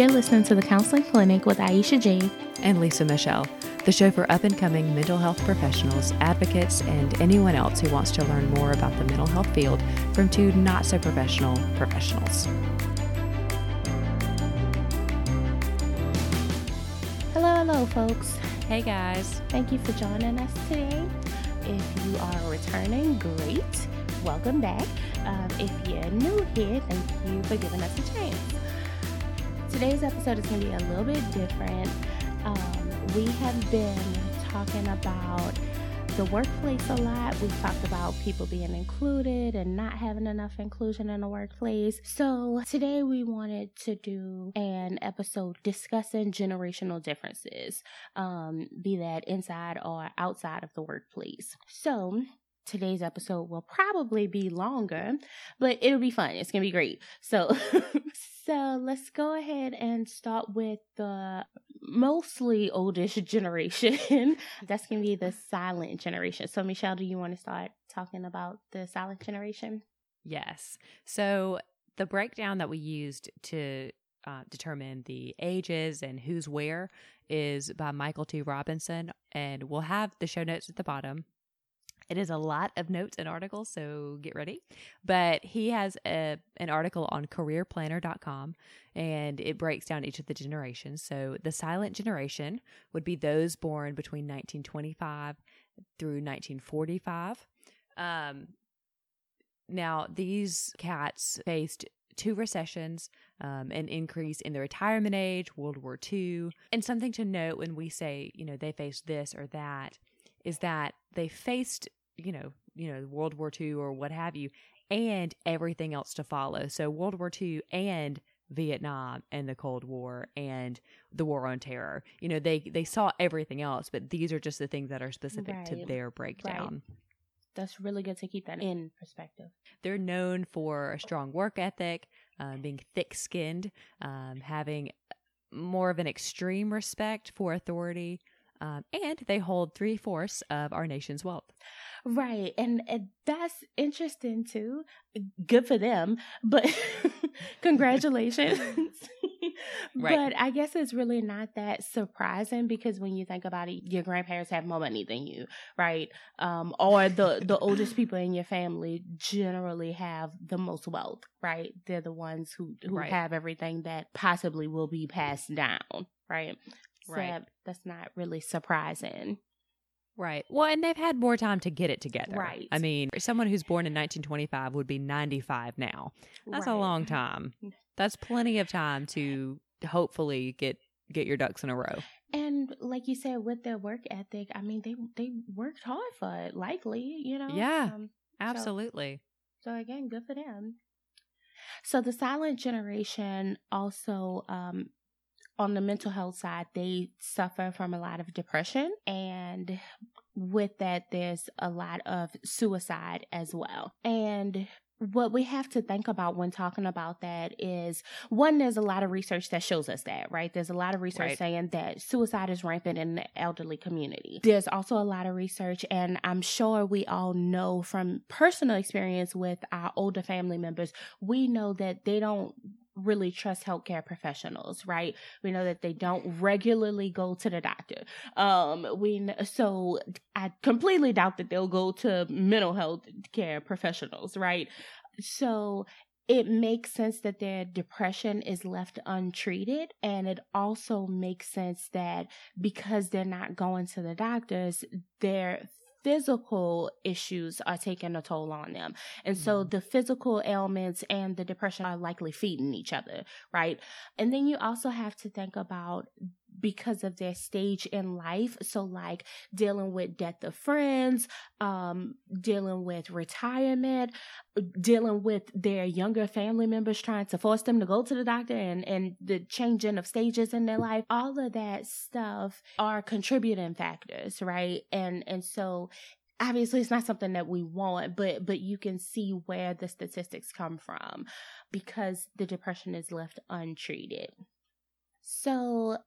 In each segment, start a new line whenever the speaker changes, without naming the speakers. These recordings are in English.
You're listening to the Counseling Clinic with Aisha J.
and Lisa Michelle, the show for up and coming mental health professionals, advocates, and anyone else who wants to learn more about the mental health field from two not so professional professionals.
Hello, hello, folks.
Hey guys.
Thank you for joining us today. If you are returning, great. Welcome back. Um, if you're new here, thank you for giving us a chance. Today's episode is going to be a little bit different. Um, we have been talking about the workplace a lot. We've talked about people being included and not having enough inclusion in the workplace. So today we wanted to do an episode discussing generational differences, um, be that inside or outside of the workplace. So today's episode will probably be longer, but it'll be fun. It's gonna be great. So, so let's go ahead and start with the mostly oldish generation. That's gonna be the silent generation. So, Michelle, do you want to start talking about the silent generation?
Yes. So the breakdown that we used to uh, determine the ages and who's where is by Michael T. Robinson, and we'll have the show notes at the bottom. It is a lot of notes and articles, so get ready. But he has a, an article on careerplanner.com and it breaks down each of the generations. So the silent generation would be those born between 1925 through 1945. Um, now, these cats faced two recessions, um, an increase in the retirement age, World War II. And something to note when we say, you know, they faced this or that is that they faced, you know, you know, World War II or what have you, and everything else to follow. So World War II and Vietnam and the Cold War and the War on Terror. You know, they they saw everything else, but these are just the things that are specific to their breakdown.
That's really good to keep that in perspective.
They're known for a strong work ethic, um, being thick skinned, um, having more of an extreme respect for authority, um, and they hold three fourths of our nation's wealth.
Right. And, and that's interesting too. Good for them. But congratulations.
Right.
But I guess it's really not that surprising because when you think about it, your grandparents have more money than you, right? Um, or the, the oldest people in your family generally have the most wealth, right? They're the ones who, who
Right.
have everything that possibly will be passed down, right? So
Right.
that's not really surprising.
Right. Well, and they've had more time to get it together.
Right.
I mean, someone who's born in 1925 would be 95 now. That's a long time. That's plenty of time to hopefully get get your ducks in a row.
And like you said, with their work ethic, I mean, they they worked hard for it. Likely, you know.
Yeah.
Um,
Absolutely.
so again, good for them. So the silent generation also, um, on the mental health side, they suffer from a lot of depression, and with that, there's a lot of suicide as well. And what we have to think about when talking about that is one, there's a lot of research that shows us that, right? There's a lot of research
Right.
saying that suicide is rampant in the elderly community. There's also a lot of research, and I'm sure we all know from personal experience with our older family members, we know that they don't really trust healthcare professionals, right? We know that they don't regularly go to the doctor. Um, we so I completely doubt that they'll go to mental health care professionals, right? So it makes sense that their depression is left untreated. And it also makes sense that because they're not going to the doctors, their physical issues are taking a toll on them. And so mm-hmm. the physical ailments and the depression are likely feeding each other, right? And then you also have to think about because of their stage in life. So like dealing with death of friends, um, dealing with retirement, dealing with their younger family members trying to force them to go to the doctor and, and the changing of stages in their life. All of that stuff are contributing factors, right? And and so obviously it's not something that we want, but but you can see where the statistics come from because the depression is left untreated. So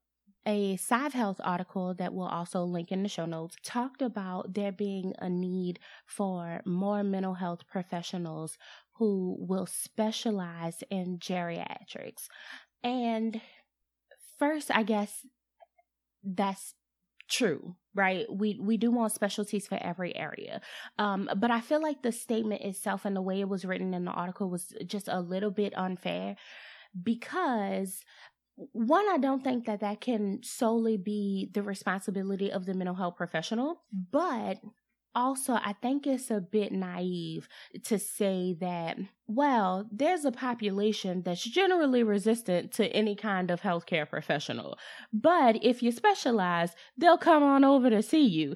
a Sive Health article that we'll also link in the show notes talked about there being a need for more mental health professionals who will specialize in geriatrics. And first, I guess that's true right we we do want specialties for every area um but i feel like the statement itself and the way it was written in the article was just a little bit unfair because one i don't think that that can solely be the responsibility of the mental health professional mm. but also i think it's a bit naive to say that well, there's a population that's generally resistant to any kind of healthcare professional. But if you specialize, they'll come on over to see you,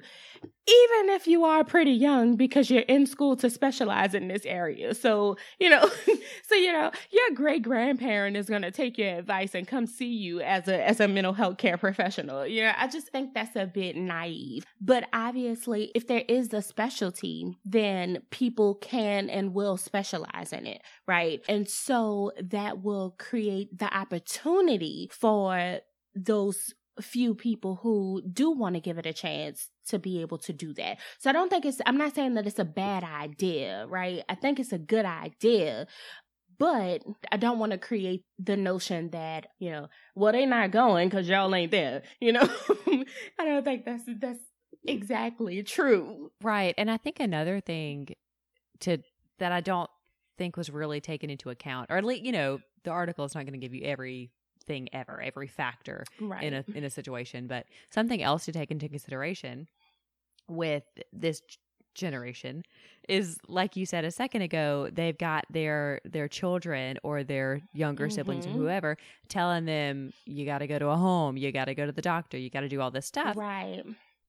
even if you are pretty young because you're in school to specialize in this area. So, you know, so you know, your great grandparent is going to take your advice and come see you as a as a mental health care professional. You know, I just think that's a bit naive. But obviously, if there is a specialty, then people can and will specialize it, right? And so that will create the opportunity for those few people who do want to give it a chance to be able to do that. So I don't think it's, I'm not saying that it's a bad idea, right? I think it's a good idea. But I don't want to create the notion that, you know, well, they're not going because y'all ain't there. You know, I don't think that's, that's exactly true.
Right. And I think another thing to, that I don't think was really taken into account, or at least you know the article is not going to give you everything ever, every factor right. in a in a situation, but something else to take into consideration with this generation is like you said a second ago they've got their their children or their younger mm-hmm. siblings or mm-hmm. whoever telling them you got to go to a home you got to go to the doctor you got to do all this stuff
right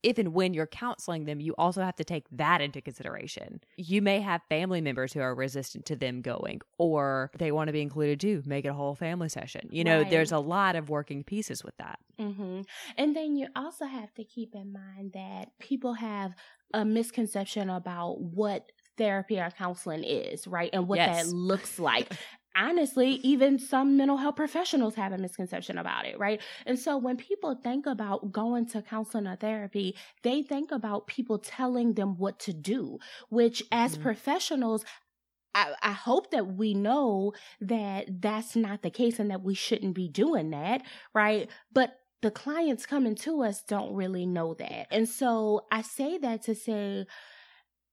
if and when you're counseling them, you also have to take that into consideration. You may have family members who are resistant to them going, or they want to be included too, make it a whole family session. You know, right. there's a lot of working pieces with that.
Mm-hmm. And then you also have to keep in mind that people have a misconception about what therapy or counseling is, right? And what yes. that looks like honestly, even some mental health professionals have a misconception about it, right? And so when people think about going to counseling or therapy, they think about people telling them what to do, which as mm-hmm. professionals, I, I, hope that we know that that's not the case and that we shouldn't be doing that, right? But the clients coming to us don't really know that. And so I say that to say,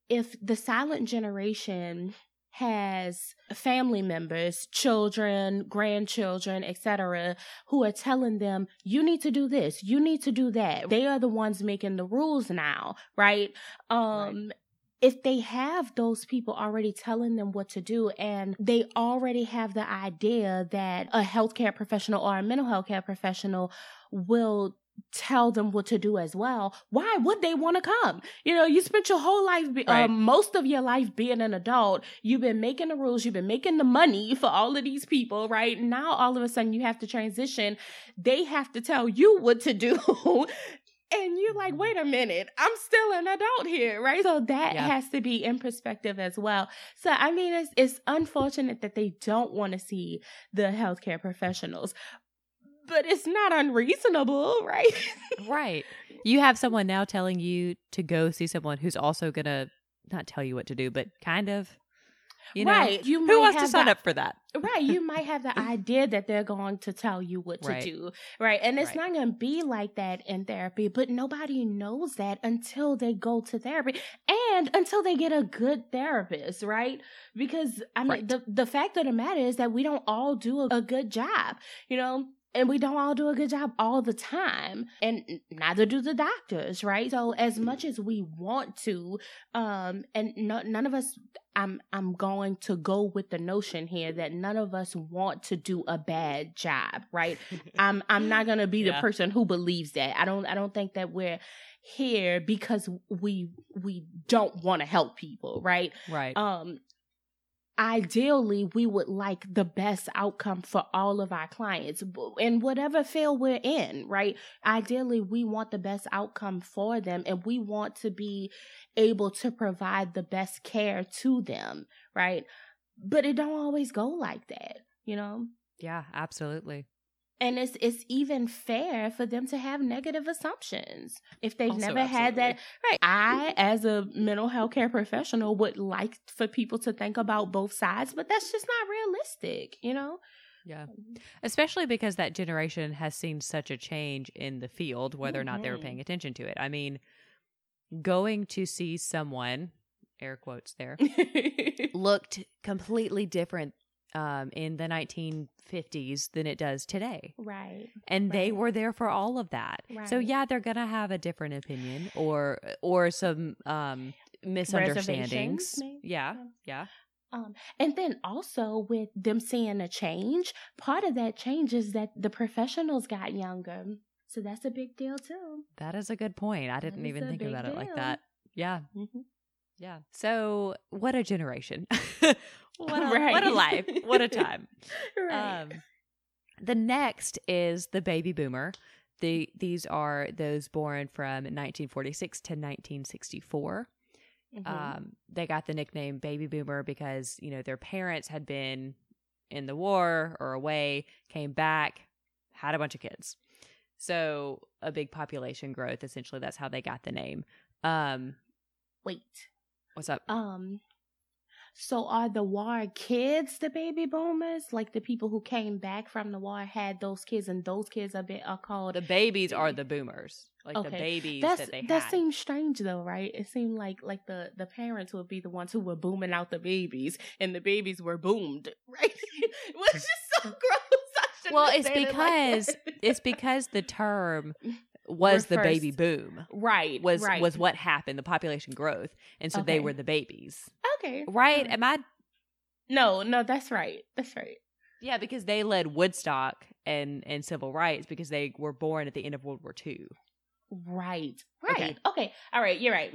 if the silent generation has family members, children, grandchildren, etc., who are telling them, you need to do this, you need to do that. They are the ones making the rules now, right? Um, right. If they have those people already telling them what to do and they already have the idea that a healthcare professional or a mental health care professional will tell them what to do as well, why would they want to come? You know, you spent your whole life, be, right. um, most of your life being an adult. You've been making the rules, you've been making the money for all of these people, right? Now all of a sudden you have to transition. They have to tell you what to do. and you're like, wait a minute, I'm still an adult here, right? So that yeah. has to be in perspective as well. So I mean, it's it's unfortunate that they don't want to see the healthcare professionals, but it's not unreasonable, right?
right. You have someone now telling you to go see someone who's also going to not tell you what to do, but kind of. You know,
right.
You who wants to sign the, up for that?
right. You might have the idea that they're going to tell you what to right. do. Right. And it's right. not going to be like that in therapy, but nobody knows that until they go to therapy and until they get a good therapist. Right. Because I mean, right. the, the fact of the matter is that we don't all do a, a good job. You know, and we don't all do a good job all the time and neither do the doctors right? So as much as we want to um and no, none of us i'm i'm going to go with the notion here that none of us want to do a bad job right? I'm i'm not going to be the person who believes that. I don't i don't think that we're here because we we don't want to help people right?
Right.
Um ideally we would like the best outcome for all of our clients in whatever field we're in right? Ideally we want the best outcome for them and we want to be able to provide the best care to them right? But it don't always go like that you know?
Yeah absolutely
and it's it's even fair for them to have negative assumptions if they've also, never absolutely. had that right i as a mental health care professional would like for people to think about both sides but that's just not realistic you know
Yeah. Especially because that generation has seen such a change in the field, whether or not they were
Mhm.
paying attention to it. I mean, going to see someone, air quotes there, looked completely different um, in the 1950s than it does today.
right.
And they were there for all of that. So yeah, they're going to have a different opinion or or some um misunderstandings. Yeah.
Yeah. Um, and then also with them seeing a change, part of that change is that the professionals got younger. So that's a big deal too.
That is a good point. I didn't even think about it like that. Yeah.
Mm-hmm.
Yeah. So what a generation. what a what a life. What a time.
Right.
Um the next is the baby boomer. The these are those born from 1946 to 1964.
Mhm.
Um they got the nickname baby boomer because, you know, their parents had been in the war or away, came back, had a bunch of kids. So a big population growth essentially that's how they got the name. Um
Wait.
What's up?
Um. So are the war kids the baby boomers? Like the people who came back from the war had those kids, and those kids are, bit, are called.
The babies are the boomers, like the babies
That's
that they had.
that
had.
seems strange though, right? It seemed like like the the parents would be the ones who were booming out the babies, and the babies were boomed, right? Which is so gross. I
well, it's
it like
because it's because the term was the baby boom.
right
Was
right.
was what happened, the population growth, and so they were the babies,
okay
right? Am I?
No, no, that's right. That's right.
Yeah, because they led Woodstock and and civil rights because they were born at the end of World War II.
Right.
Okay.
Right. Okay. All right. You're right.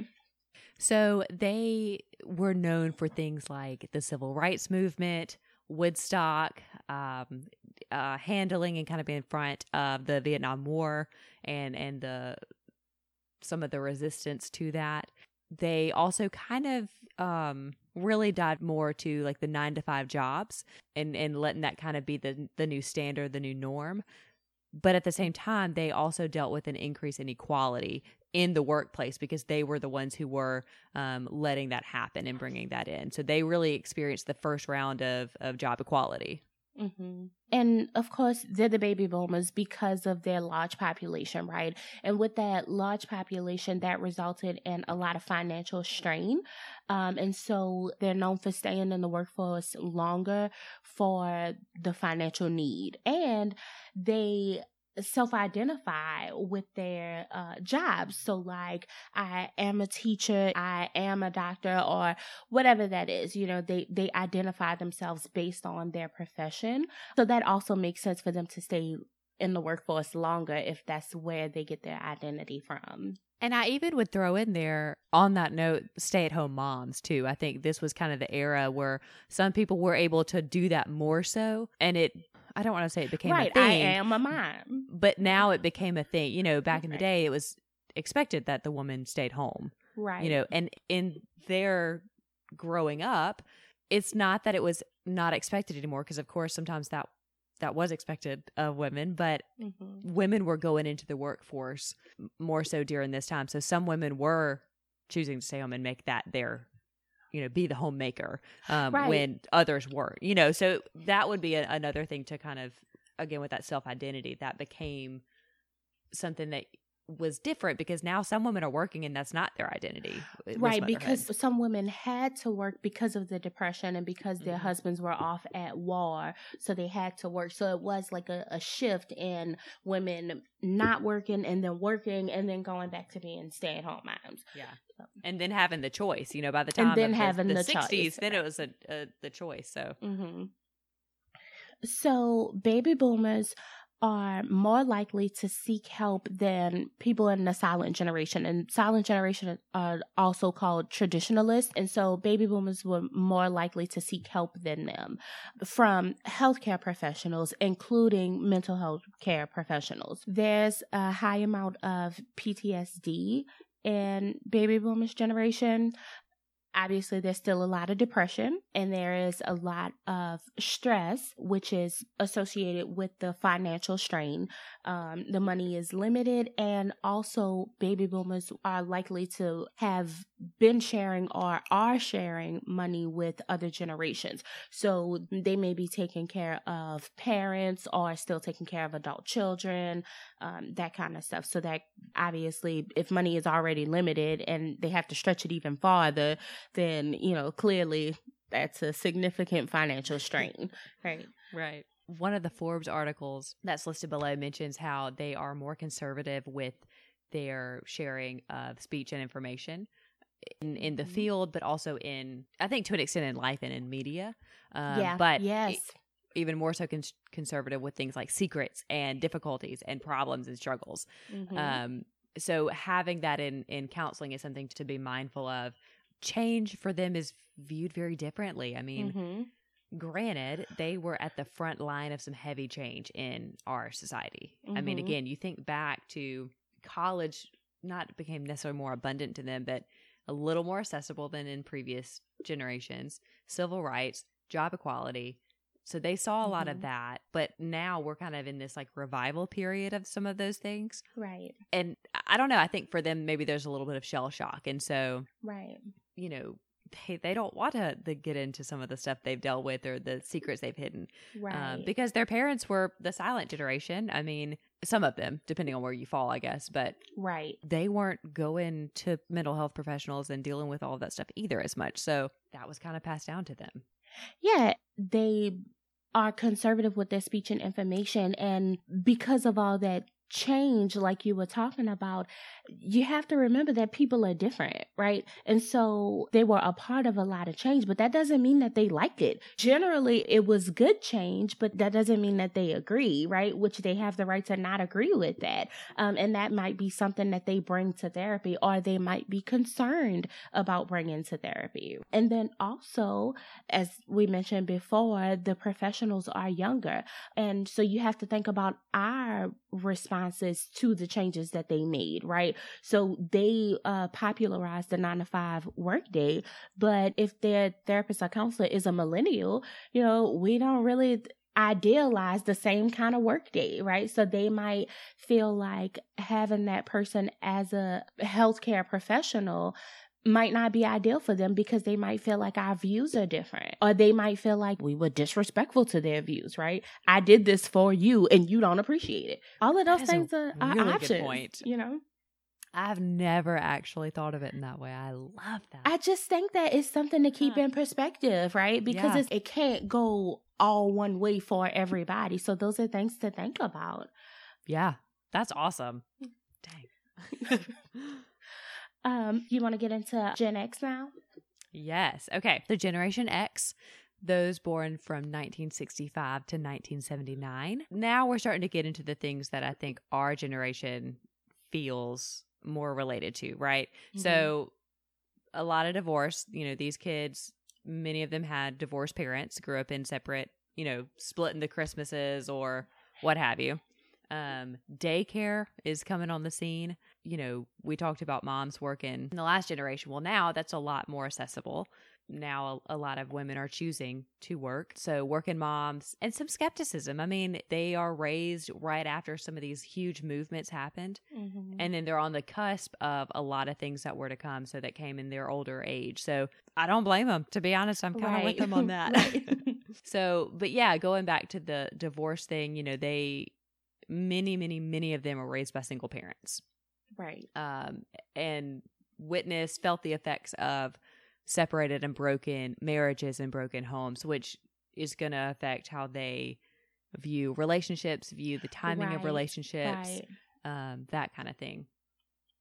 So they were known for things like the civil rights movement, Woodstock, um, uh, handling and kind of in front of the Vietnam War and and the some of the resistance to that. They also kind of um, really dived more to like the nine to five jobs and and letting that kind of be the the new standard, the new norm. But at the same time, they also dealt with an increase in equality in the workplace because they were the ones who were um, letting that happen and bringing that in. So they really experienced the first round of, of job equality.
Hmm And of course, they're the baby boomers because of their large population, right? And with that large population, that resulted in a lot of financial strain. Um, and so they're known for staying in the workforce longer for the financial need. And they self identify with their uh, jobs. So, like, I am a teacher, I am a doctor, or whatever that is. You know, they, they identify themselves based on their profession. So, that also makes sense for them to stay in the workforce longer if that's where they get their identity from.
And I even would throw in there on that note, stay at home moms too. I think this was kind of the era where some people were able to do that more so. And it, I don't want to say it became
right.
a thing.
I am a mom.
but now it became a thing. You know, back in the day, it was expected that the woman stayed home.
Right.
You know, and in their growing up, it's not that it was not expected anymore, because of course sometimes that that was expected of women, but
Mhm.
women were going into the workforce more so during this time. So some women were choosing to stay home and make that their you know be the homemaker um,
Right.
when others weren't you know so that would be a, another thing to kind of again with that self identity that became something that was different because now some women are working and that's not their identity
Right, because some women had to work because of the depression and because their
Mhm.
husbands were off at war, so they had to work. So it was like a, a shift in women not working and then working and then going back to being stay at home moms.
yeah and then having the choice you know by the time
And then
of the,
having
the,
the
60s
choice.
then it was a, a the choice so
hmm So baby boomers are more likely to seek help than people in the silent generation. And silent generation are also called traditionalists. And so baby boomers were more likely to seek help than them from healthcare professionals, including mental health care professionals. There's a high amount of PTSD in baby boomers generation. Obviously there's still a lot of depression and there is a lot of stress which is associated with the financial strain. Um, the money is limited and also baby boomers are likely to have been sharing or are sharing money with other generations. So they may be taking care of parents or still taking care of adult children um, that kind of stuff so that obviously if money is already limited and they have to stretch it even farther then, you know, clearly that's a significant financial strain, right?
Right. One of the Forbes articles that's listed below mentions how they are more conservative with their sharing of speech and information in, in the mm-hmm. field, but also in, I think to an extent in life and in media.
Um, yeah. But yes.
Even more so con- conservative with things like secrets and difficulties and problems and struggles. Mm-hmm. Um, so having that in in counseling is something to be mindful of change for them is viewed very differently. I mean, mm-hmm. granted, they were at the front line of some heavy change in our society. Mm-hmm. I mean, mm-hmm. again, you think back to college, not became necessarily more abundant to them, but a little more accessible than in previous generations, civil rights, job equality. So they saw a lot mm-hmm. of that, but now we're kind of in this like revival period of some of those things.
Right.
And I don't know, I think for them maybe there's a little bit of shell shock. And so
Right
you know, they, they don't want to, to get into some of the stuff they've dealt with or the secrets they've hidden.
Um, right. Um,
because their parents were the silent generation. I mean, some of them, depending on where you fall, I guess, but
right.
They weren't going to mental health professionals and dealing with all of that stuff either as much. So that was kind of passed down to them.
Yeah. They are conservative with their speech and information. And because of all that change like you were talking about you have to remember that people are different right? And so they were a part of a lot of change but that doesn't mean that they liked it. Generally it was good change but that doesn't mean that they agree right? Which they have the right to not agree with that. Um, and that might be something that they bring to therapy or they might be concerned about bringing to therapy. And then also as we mentioned before the professionals are younger. And so you have to think about our responses to the changes that they made, right? So they uh, popularized the nine to five workday, but if their therapist or counselor is a millennial, you know, we don't really idealize the same kind of workday, right? So they might feel like having that person as a healthcare professional might not be ideal for them because they might feel like our views are different or they might feel like we were disrespectful to their views right i did this for you and you don't appreciate it all of those things are, are really options point. you know
I've never actually thought of it in that way. I love that.
I just think that it's something to keep in perspective, right? Because yeah. it can't go all one way for everybody. So those are things to think about.
Yeah, that's awesome. Hmm. Dang.
Um, you want to get into Gen X now?
Yes. Okay. So Generation X, those born from 1965 to 1979. Now we're starting to get into the things that I think our generation feels more related to, right? Mm-hmm. So a lot of divorce, you know, these kids, many of them had divorced parents, grew up in separate, you know, splitting the Christmases or what have you. Um, daycare is coming on the scene. You know, we talked about moms working in the last generation. Well, now that's a lot more accessible. Now, a, a, lot of women are choosing to work. So, working moms and some skepticism. I mean, they are raised right after some of these huge movements happened. Mm-hmm. And then they're on the cusp of a lot of things that were to come. So, that came in their older age. So, I don't blame them. To be honest, I'm kind of right. with them on that. so, but yeah, going back to the divorce thing, you know, they many, many, many of them are raised by single parents.
Right.
Um, and witnessed, felt the effects of separated and broken marriages and broken homes, which is going to affect how they view relationships, view the timing right. of relationships, right. um, that kind of thing.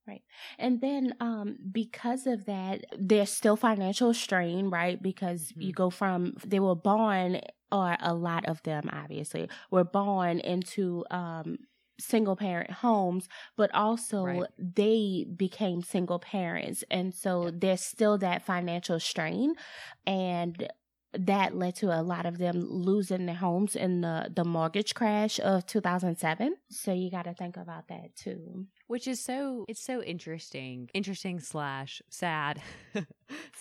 Right. And then um because of that there's still financial strain, right? Because mm-hmm. you go from they were born or a lot of them obviously were born into um single parent homes, but also right. they became single parents. And so yeah. there's still that financial strain. And that led to a lot of them losing their homes in the, the mortgage crash of 2007. So you got to think about that too.
which is so it's so interesting interesting slash sad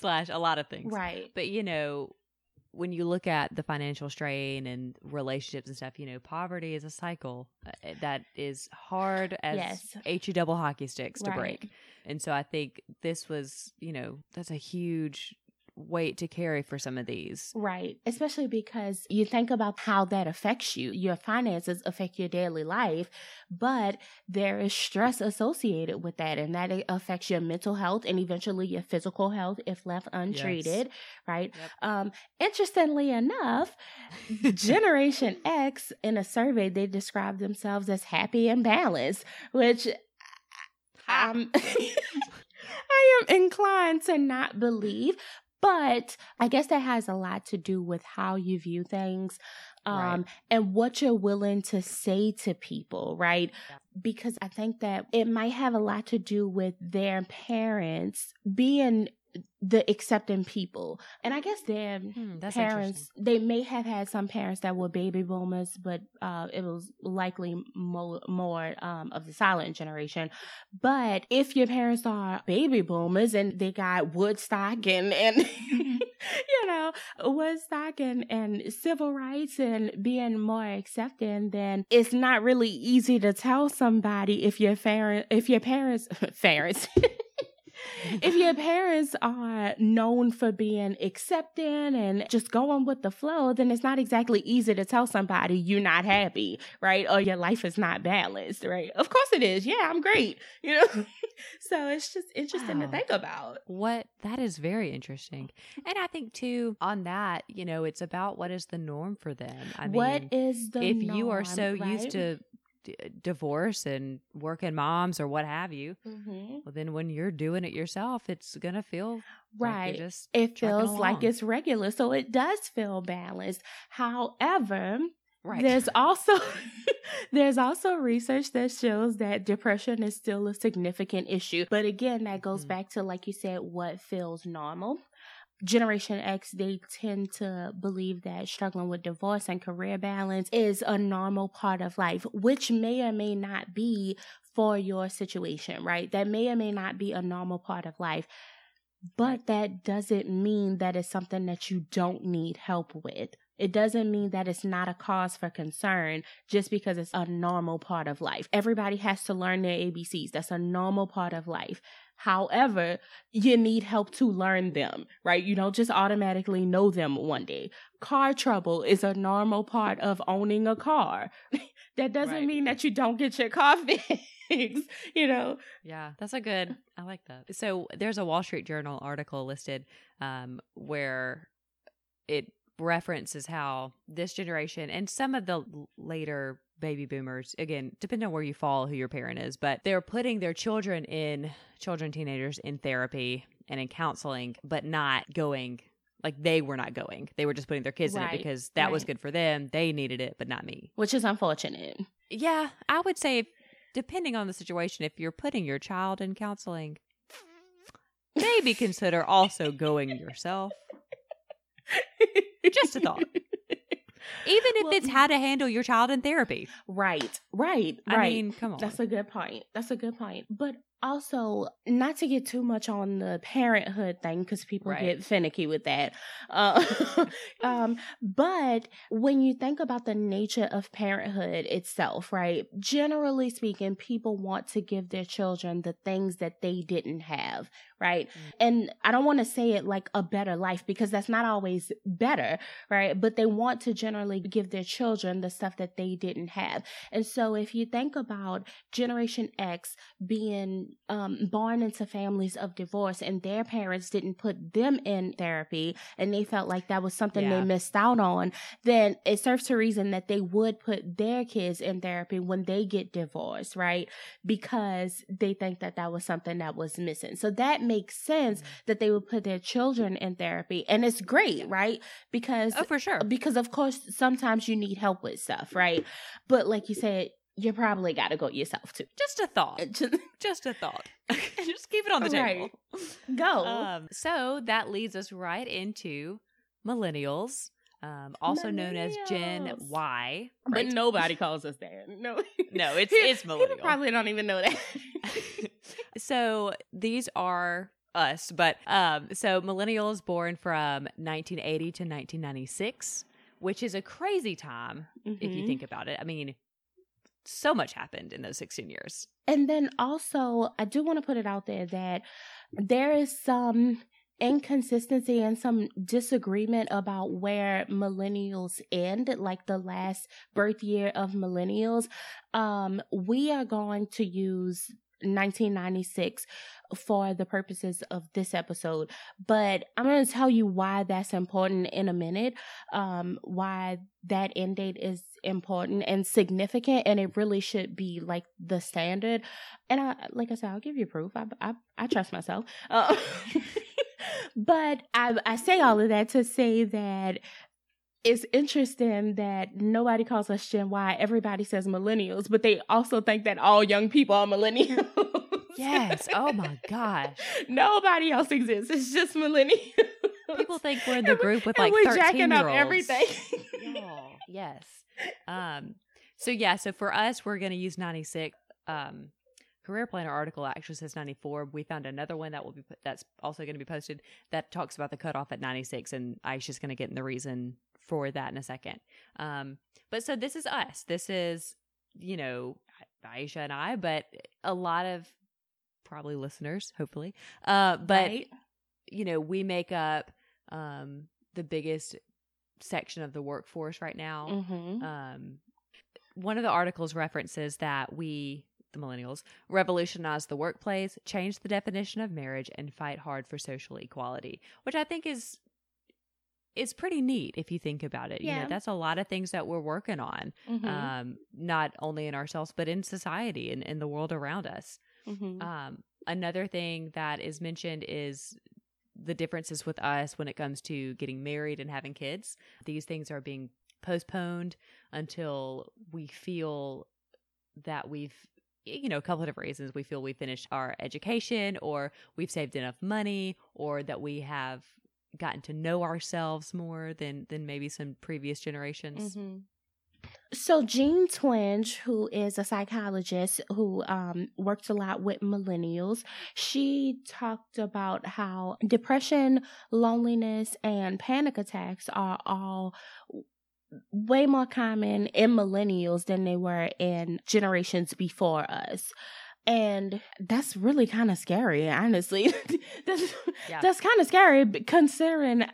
slash a lot of things
Right.
but you know when you look at the financial strain and relationships and stuff you know poverty is a cycle uh, that is hard as
Yes.
he double hockey sticks to
Right.
break and so i think this was you know that's a huge weight to carry for some of these
Right. Especially because you think about how that affects you. Your finances affect your daily life, but there is stress associated with that, and that affects your mental health and eventually your physical health if left untreated. Right.
Yep.
Um, interestingly enough, Generation X, in a survey, they describe themselves as happy and balanced, which um, I am inclined to not believe. But I guess that has a lot to do with how you view things um,
Right.
and what you're willing to say to people, right?
Yeah.
Because I think that it might have a lot to do with their parents being the accepting people. And I guess their
Hmm, that's
parents they may have had some parents that were baby boomers but uh it was likely mo- more um of the silent generation. But if your parents are baby boomers and they got woodstock and and you know woodstock and and civil rights and being more accepting then it's not really easy to tell somebody if your parent if your parents parents if your parents are known for being accepting and just going with the flow, then it's not exactly easy to tell somebody you're not happy, right? Or your life is not balanced, right? Of course it is. Yeah, I'm great. You know? so it's just interesting
Wow.
to think about.
What that is very interesting. And I think too on that, you know, it's about what is the norm for them. I
What
mean,
is the
if you are
norm,
so used to d- divorce and working moms or what have you,
Mhm.
well then when you're doing it yourself, it's going to feel
right
just
it feels like it's regular so it does feel balanced however
right.
There's also there's also research that shows that depression is still a significant issue. But again, that goes
Mhm.
back to like you said what feels normal. Generation X, they tend to believe that struggling with divorce and career balance is a normal part of life, which may or may not be for your situation, right? That may or may not be a normal part of life. But that doesn't mean that it's something that you don't need help with. It doesn't mean that it's not a cause for concern just because it's a normal part of life. Everybody has to learn their ABCs. That's a normal part of life. However, you need help to learn them, right? You don't just automatically know them one day. Car trouble is a normal part of owning a car. that doesn't
Right.
mean that you don't get your car fixed, you know?
Yeah, that's a good. I like that. So there's a Wall Street Journal article listed um, where it references how this generation and some of the later baby boomers, again, depending on where you fall, who your parent is, but they're putting their children in children, teenagers in therapy and in counseling, but not going. Like they were not going. They were just putting their kids in it because that was good for them. They needed it, but not me.
Which is unfortunate.
Yeah, I would say, depending on the situation, if you're putting your child in counseling, maybe consider also going yourself. Just a thought. Even if
Well,
it's how to handle your child in therapy.
Right, right,
I
right.
mean, come on.
That's a good point. That's a good point. But also, not to get too much on the parenthood thing because people
Right.
get finicky with that. Uh, um, but when you think about the nature of parenthood itself, right? Generally speaking, people want to give their children the things that they didn't have, right?
Mm.
And I don't want to say it like a better life because that's not always better, right? But they want to generally give their children the stuff that they didn't have. And so if you think about Generation X being um, born into families of divorce and their parents didn't put them in therapy and they felt like that was something
Yeah.
they missed out on, then it serves to reason that they would put their kids in therapy when they get divorced, right? Because they think that that was something that was missing. So that makes sense that they would put their children in therapy. And it's great, right? Because
Oh, for sure.
because of course sometimes you need help with stuff, right? But like you said, you probably got to go yourself too.
Just a thought.
Just
Just a thought. Just keep it on the table.
go.
Um, so that leads us right into millennials. Um, also known as Gen. Y.
But nobody calls us that. No,
No, it's- it's millennial.
People probably don't even know that.
so these are us, but um, so millennials born from 1980 to 1996, which is a crazy time if you
Mhm.
think about it. I mean, so much happened in those 16 years.
And then also, I do want to put it out there that there is some inconsistency and some disagreement about where millennials end, like the last birth year of millennials. Um, we are going to use 1996 for the purposes of this episode, but I'm going to tell you why that's important in a minute. Um, why that end date is important and significant, and it really should be like the standard. And I, like I said, I'll give you proof. I, I, I trust myself. Uh, but I, I say all of that to say that it's interesting that nobody calls us Gen Y. Everybody says millennials, but they also think that all young people are millennials.
Yes. Oh my gosh.
Nobody else exists. It's just millennials.
People think we're in the group with
And
like
we're
13
jacking up everything.
Yes. Um, so yeah, so for us, we're going to use 96. Um, Career Planner article actually says 94. We found another one that will be put, that's also going to be posted that talks about the cutoff at 96, and Aisha's going to get in the reason for that in a second. Um, but so this is us. This is you know Aisha and I, but a lot of probably listeners, hopefully. Uh, but
Right?
you know, we make up um, the biggest section of the workforce right now.
Mhm.
Um, one of the articles references that we, the millennials, revolutionize the workplace, change the definition of marriage, and fight hard for social equality, which I think is is pretty neat if you think about it. You
Yeah.
know, that's a lot of things that we're working on,
Mhm.
um, not only in ourselves but in society and in the world around us.
Mhm.
Um, another thing that is mentioned is the differences with us when it comes to getting married and having kids. These things are being postponed until we feel that we've you know a couple of different reasons we feel we finished our education or we've saved enough money or that we have gotten to know ourselves more than than maybe some previous generations
Mhm. So Jean Twenge, who is a psychologist who um, works a lot with millennials, she talked about how depression, loneliness, and panic attacks are all way more common in millennials than they were in generations before us. And that's really kind of scary, honestly. that's
Yeah.
that's kind of scary considering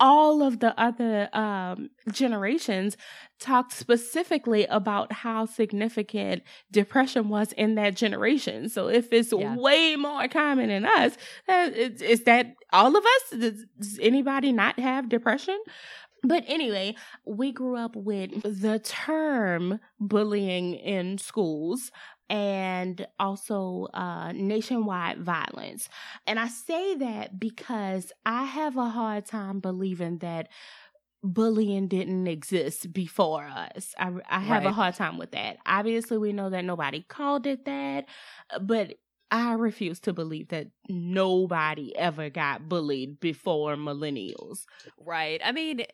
all of the other um, generations talked specifically about how significant depression was in that generation. So if it's
Yeah.
way more common in us, uh, is, is that all of us? Does anybody not have depression? But anyway, we grew up with the term bullying in schools and also uh, nationwide violence. And I say that because I have a hard time believing that bullying didn't exist before us. I, I have a hard time with that. Obviously, we know that nobody called it that, but I refuse to believe that nobody ever got bullied before millennials.
Right. I mean,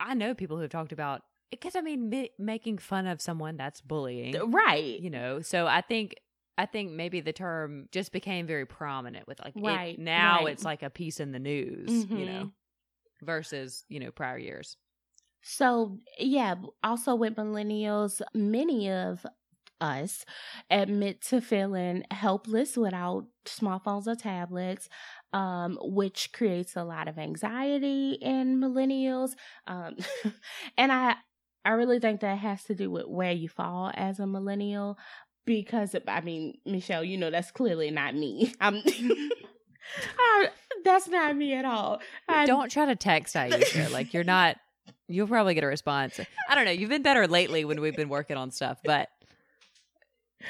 I know people who have talked about because I mean, ma- making fun of someone that's bullying,
Right.
you know. So I think I think maybe the term just became very prominent with like it- now
right.
it's like a piece in the news, you
Mhm.
know, versus you know prior years.
So, yeah, also with millennials, many of us admit to feeling helpless without smartphones or tablets, um, which creates a lot of anxiety in millennials. Um, and I, I really think that has to do with where you fall as a millennial. Because I mean, Michelle, you know that's clearly not me. I'm, I, that's not me at all. I,
Don't try to text Aisha like you're not. You'll probably get a response. I don't know. You've been better lately when we've been working on stuff, but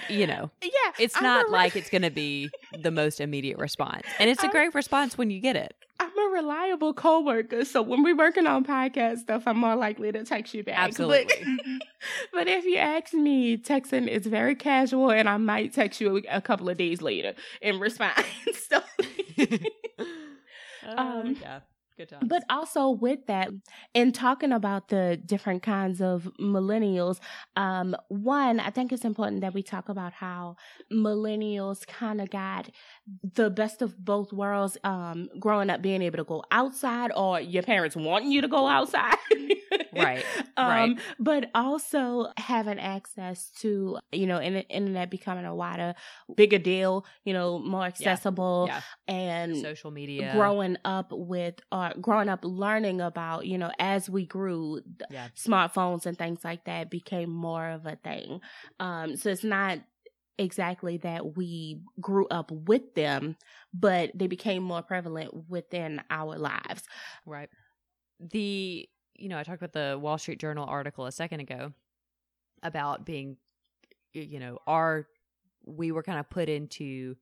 you know,
Yeah,
it's not like it's going to be the most immediate response, and it's a
I'm-
great response when you get it.
I'm a reliable coworker, so when we're working on podcast stuff, I'm more likely to text you back.
Absolutely.
But, but if you ask me, texting is very casual, and I might text you a, a couple of days later in response. so,
Uh,
Um,
yeah. Good times.
But also with that, in talking about the different kinds of millennials, um, one, I think it's important that we talk about how millennials kind of got the best of both worlds, um, growing up being able to go outside or your parents wanting you to go outside.
right.
Um,
right.
But also having access to, you know, in, internet becoming a wider, bigger deal, you know, more accessible
Yeah.
and
Social media.
growing up with or growing up learning about you know as we grew
Yeah.
smartphones and things like that became more of a thing um so it's not exactly that we grew up with them but they became more prevalent within our lives
Right. The you know, I talked about the Wall Street Journal article a second ago about being you know, our we were kind of put into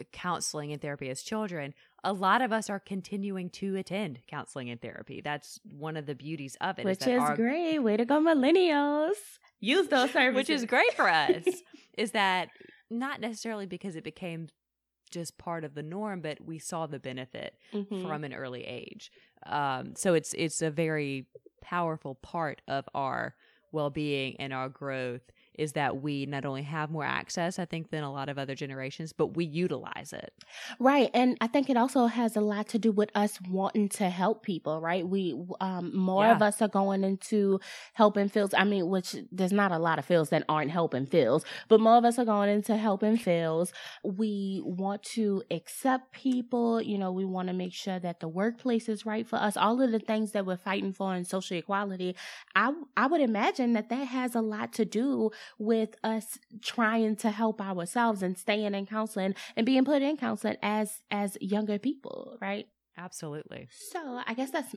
uh, counseling and therapy as children. A lot of us are continuing to attend counseling and therapy. That's one of the beauties of it.
which
that
is
our-
great way to go millennials use those services
which is great for us is that not necessarily because it became just part of the norm but we saw the benefit
Mhm.
from an early age. Um, so it's it's a very powerful part of our well-being and our growth is that we not only have more access i think than a lot of other generations but we utilize it
Right. And I think it also has a lot to do with us wanting to help people, right? We, um, more of us are going into helping fields. I mean, which there's not a lot of fields that aren't helping fields, but more of us are going into helping fields. We want to accept people. You know, we want to make sure that the workplace is right for us. All of the things that we're fighting for in social equality. I, I would imagine that that has a lot to do with us trying to help ourselves and staying in counseling and being put in counseling as as younger people, right?
absolutely
So I guess that's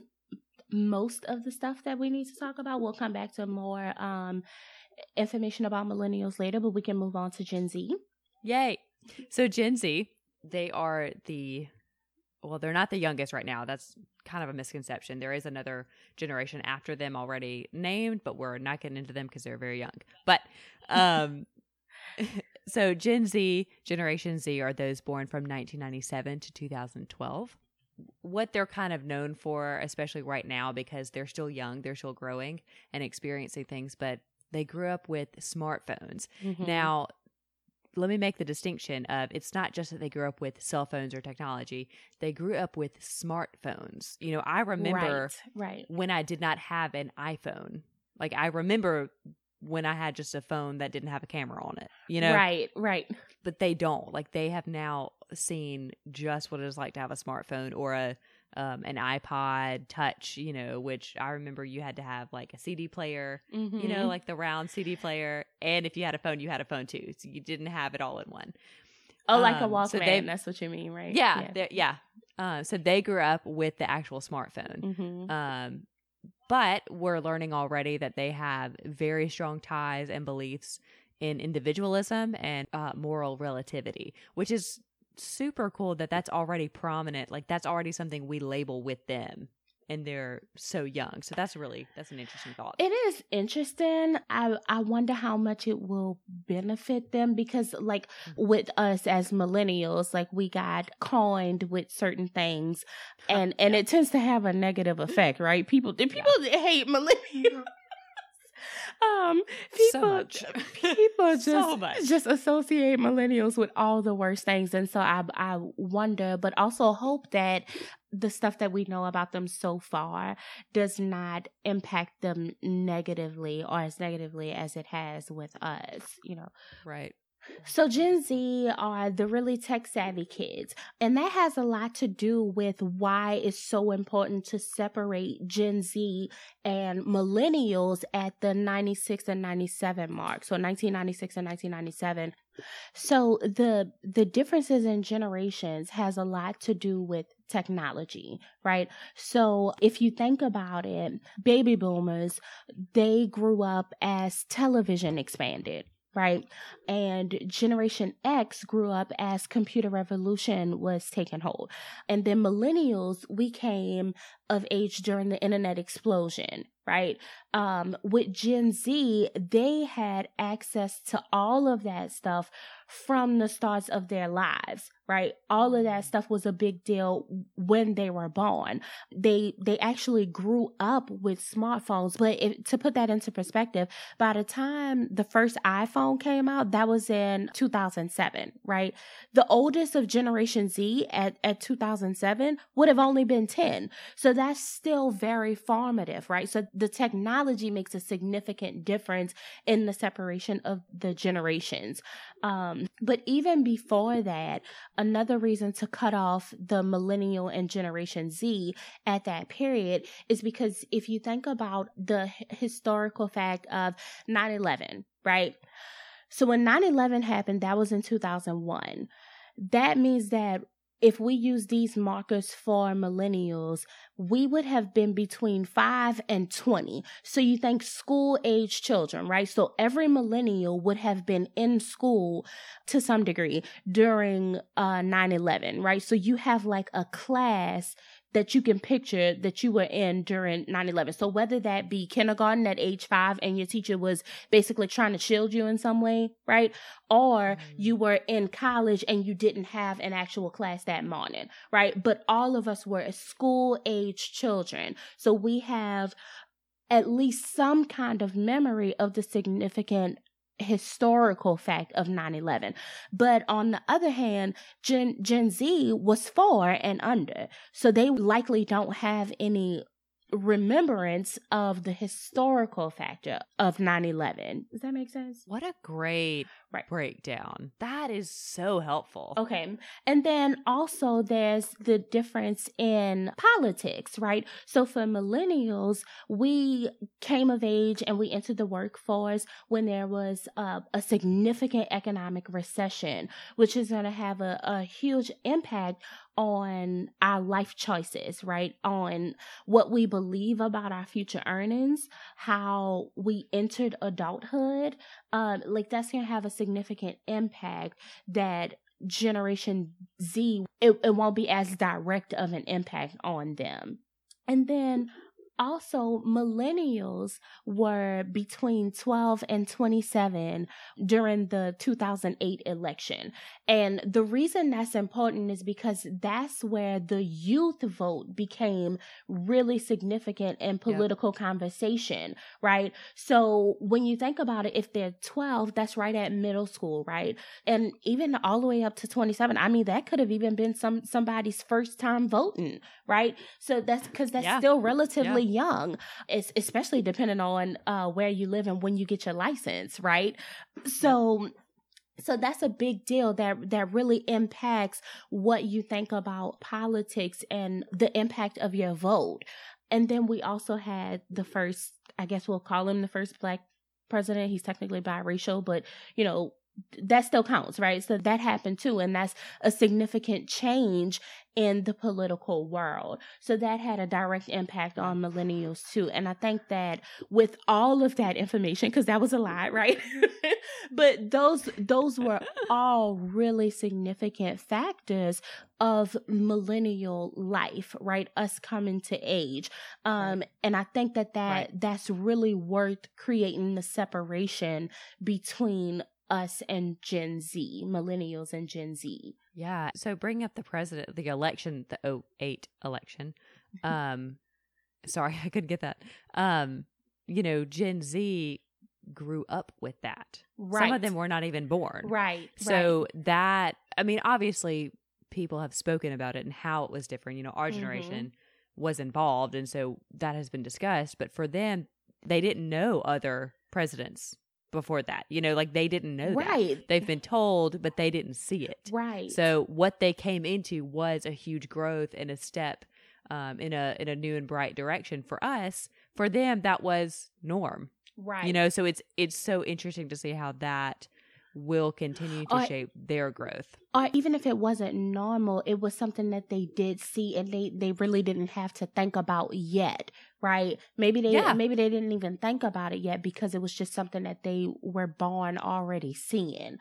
most of the stuff that we need to talk about. We'll come back to more um information about millennials later, but we can move on to Gen Z.
Yay. So Gen Z, they are the well, they're not the youngest right now. That's kind of a misconception. There is another generation after them already named, but we're not getting into them because they're very young. But um so Gen Z, Generation Z are those born from 1997 to 2012. What they're kind of known for, especially right now, because they're still young, they're still growing and experiencing things, but they grew up with smartphones.
Mhm.
Now, let me make the distinction of it's not just that they grew up with cell phones or technology, they grew up with smartphones. You know, I remember
right, right.
when I did not have an iPhone. Like, I remember when I had just a phone that didn't have a camera on it, you know?
right, right.
But they don't. Like, they have now seen just what it is like to have a smartphone or a, um, an iPod Touch, you know, which I remember you had to have like a CD player you know,
Mhm.
like the round CD player. And if you had a phone, you had a phone too. So you didn't have it all in one.
oh, like a
um,
Walkman.
so they-
that's what you mean, right?
Yeah. Yeah. yeah. Uh, so they grew up with the actual smartphone.
hmm
Um, but we're learning already that they have very strong ties and beliefs in individualism and uh, moral relativity, which is super cool that that's already prominent. Like that's already something we label with them. And they're so young, so that's really that's an interesting thought.
It is interesting. I I wonder how much it will benefit them because like mm-hmm. with us as millennials, like we got coined with certain things and and it tends to have a negative effect, right? People people hate millennials. Mm-hmm. Um,
So
people,
much.
people just
So
just associate millennials with all the worst things, and so I I wonder, but also hope that the stuff that we know about them so far does not impact them negatively or as negatively as it has with us, you know.
right.
So Gen Z are the really tech savvy kids, and that has a lot to do with why it's so important to separate Gen Z and millennials at the 96 and 97 mark. So 1996 and 1997. So the the differences in generations has a lot to do with technology, right? So if you think about it, baby boomers, they grew up as television expanded, right? And Generation X grew up as computer revolution was taking hold. And then millennials, we came of age during the internet explosion, right? Um, with Gen Z, they had access to all of that stuff from the starts of their lives, right? All of that stuff was a big deal when they were born. They they actually grew up with smartphones, but if, to put that into perspective, by the time the first iPhone came out, that was in 2007, right? The oldest of Generation Z at at 2007 would have only been 10. So that's still very formative, right? So the technology makes a significant difference in the separation of the generations. Um, but even before that, another reason to cut off the millennial and Generation Z at that period is because if you think about the historical fact of 9 11, right? So when 9 11 happened, that was in 2001. That means that if we use these markers for millennials, we would have been between 5 and 20. So you think school age children, right? So every millennial would have been in school to some degree during uh 9/11, right? So you have like a class that you can picture that you were in during 9-11 so whether that be kindergarten at age five and your teacher was basically trying to shield you in some way right? Or mm-hmm. you were in college and you didn't have an actual class that morning right? But all of us were school age children. So we have at least some kind of memory of the significant historical fact of 9-11 but on the other hand gen gen z was four and under. So they likely don't have any remembrance of the historical factor of 9-11 does that make sense?
What a great right. breakdown. That is so helpful.
Okay. And then also there's the difference in politics right? So for millennials we came of age and we entered the workforce when there was a, a significant economic recession which is going to have a, a huge impact on our life choices, right? On what we believe about our future earnings, how we entered adulthood. Um, like that's going to have a significant impact that Generation Z, it, it won't be as direct of an impact on them. And then also millennials were between 12 and 27 during the 2008 election. And the reason that's important is because that's where the youth vote became really significant in political yeah. conversation, right? So when you think about it, if they're 12, that's right at middle school, right? And even all the way up to 27, I mean, that could have even been some somebody's first time voting, right? So that's because that's yeah. still relatively yeah young, it's especially depending on uh, where you live and when you get your license, right? So so that's a big deal that that really impacts what you think about politics and the impact of your vote. And then we also had the first, I guess we'll call him the first black president. He's technically biracial, but you know, that still counts, right? So that happened too. And that's a significant change in the political world. So that had a direct impact on millennials too. And I think that with all of that information, because that was a lot, right? but those those were all really significant factors of millennial life, right? Us coming to age. Um, right. and I think that that right. that's really worth creating the separation between us and Gen Z, millennials and Gen Z.
Yeah. So bring up the president, the election, the 08 election. Um, sorry, I couldn't get that. Um, you know, Gen Z grew up with that. Right. Some of them were not even born.
Right.
So right. that, I mean, obviously people have spoken about it and how it was different. You know, our mm-hmm. generation mm-hmm. was involved. And so that has been discussed. But for them, they didn't know other presidents before that. You know, like they didn't know right. That. They've been told, but they didn't see it.
Right.
So what they came into was a huge growth and a step um, in a in a new and bright direction for us. For them, that was norm.
Right.
You know, so it's it's so interesting to see how that will continue to or, shape their growth.
Or even if it wasn't normal, it was something that they did see and they, they really didn't have to think about yet, right? Maybe they yeah. maybe they didn't even think about it yet because it was just something that they were born already seeing.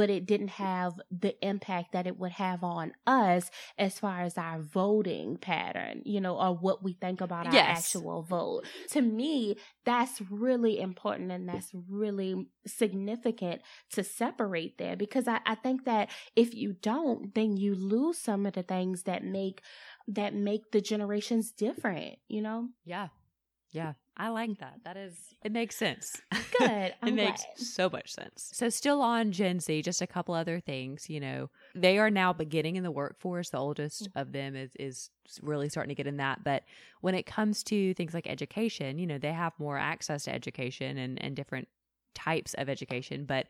But it didn't have the impact that it would have on us as far as our voting pattern, you know, or what we think about our
Yes.
actual vote. To me, that's really important and that's really significant to separate there because I, I think that if you don't, then you lose some of the things that make that make the generations different, you know?
Yeah. Yeah. I like that. That is, it makes sense.
Good.
It makes so much sense. So, still on Gen Z, just a couple other things. You know, they are now beginning in the workforce. The oldest
Mm.
of them is is really starting to get in that. But when it comes to things like education, you know, they have more access to education and and different types of education but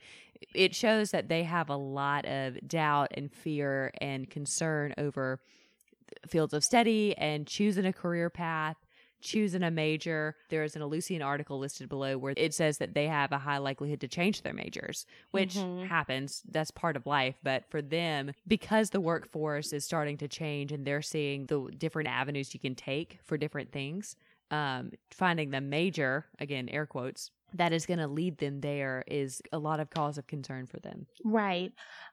it shows that they have a lot of doubt and fear and concern over fields of study and choosing a career path choosing a major. There's an Ellucian article listed below where it says that they have a high likelihood to change their majors, which
Mhm.
happens. That's part of life. But for them, because the workforce is starting to change and they're seeing the different avenues you can take for different things, um, finding the major, again, air quotes, that is going to lead them there is a lot of cause of concern for them.
Right.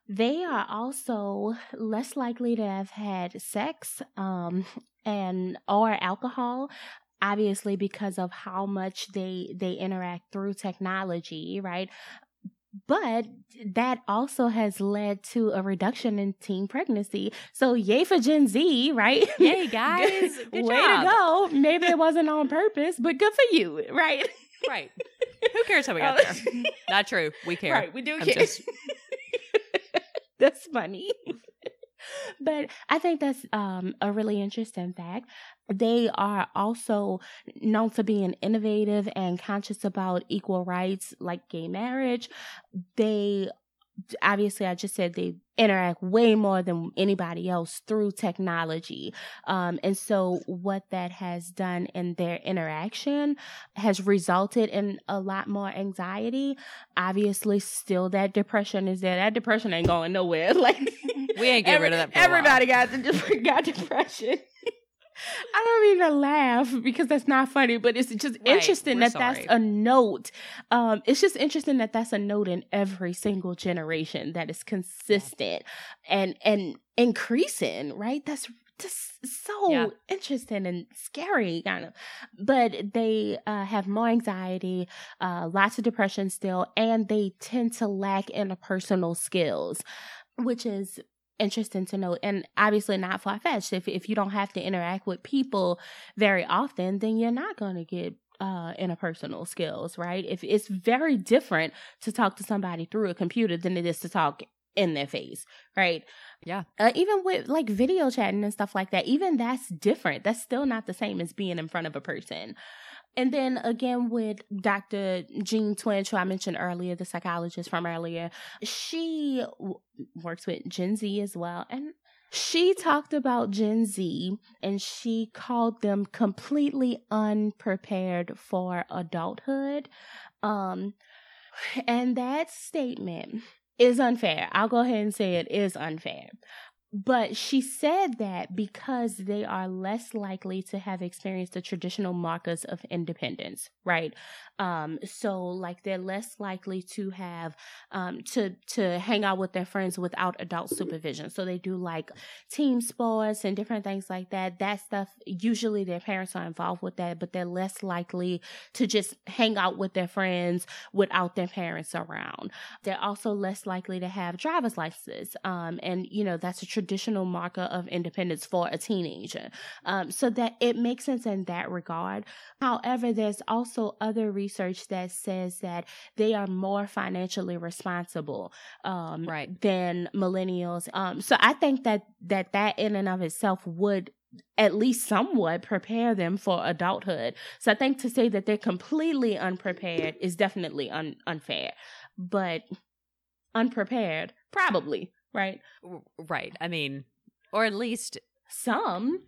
They are also less likely to have had sex um and or alcohol obviously because of how much they they interact through technology, right? But that also has led to a reduction in teen pregnancy. So yay for Gen Z, right?
Yay, guys. Good
Way
job.
to go. Maybe it wasn't on purpose, but good for you, right?
Right. Who cares how we got
Oh.
there? Not true. We care.
Right, we do
I'm
care.
just-
that's funny. but I think that's um, a really interesting fact. They are also known for being innovative and conscious about equal rights, like gay marriage. They obviously, I just said they interact way more than anybody else through technology. Um, and so, what that has done in their interaction has resulted in a lot more anxiety. Obviously, still that depression is there. That depression ain't going nowhere. Like
We ain't getting rid of that for a while.
everybody got got depression. I don't mean to laugh because that's not funny, but it's just
Right,
interesting
we're
that that's a note. Um, it's just interesting that that's a note in every single generation that is consistent and and increasing. Right? That's just so
Yeah.
interesting and scary, kind of. But they uh, have more anxiety, uh, lots of depression still, and they tend to lack interpersonal skills, which is interesting to note and obviously not far-fetched. If if you don't have to interact with people very often then you're not going to get uh interpersonal skills right? If it's very different to talk to somebody through a computer than it is to talk in their face right?
Yeah.
uh, even with like video chatting and stuff like that even that's different. That's still not the same as being in front of a person and then again with Dr. Jean Twenge, who I mentioned earlier, the psychologist from earlier, she w- works with Gen Z as well. And she talked about Gen Z and she called them completely unprepared for adulthood. Um, and that statement is unfair. I'll go ahead and say it is unfair. But she said that because they are less likely to have experienced the traditional markers of independence, right? Um, so like they're less likely to have um to to hang out with their friends without adult supervision. So they do like team sports and different things like that. That stuff usually their parents are involved with that, but they're less likely to just hang out with their friends without their parents around. They're also less likely to have driver's licenses. Um, and you know, that's a traditional marker of independence for a teenager. Um, so that it makes sense in that regard. However, there's also other research that says that they are more financially responsible um,
Right.
than millennials. Um, so I think that that that in and of itself would at least somewhat prepare them for adulthood. So I think to say that they're completely unprepared is definitely un- unfair, but unprepared probably right.
R- Right. I mean, or at least
Some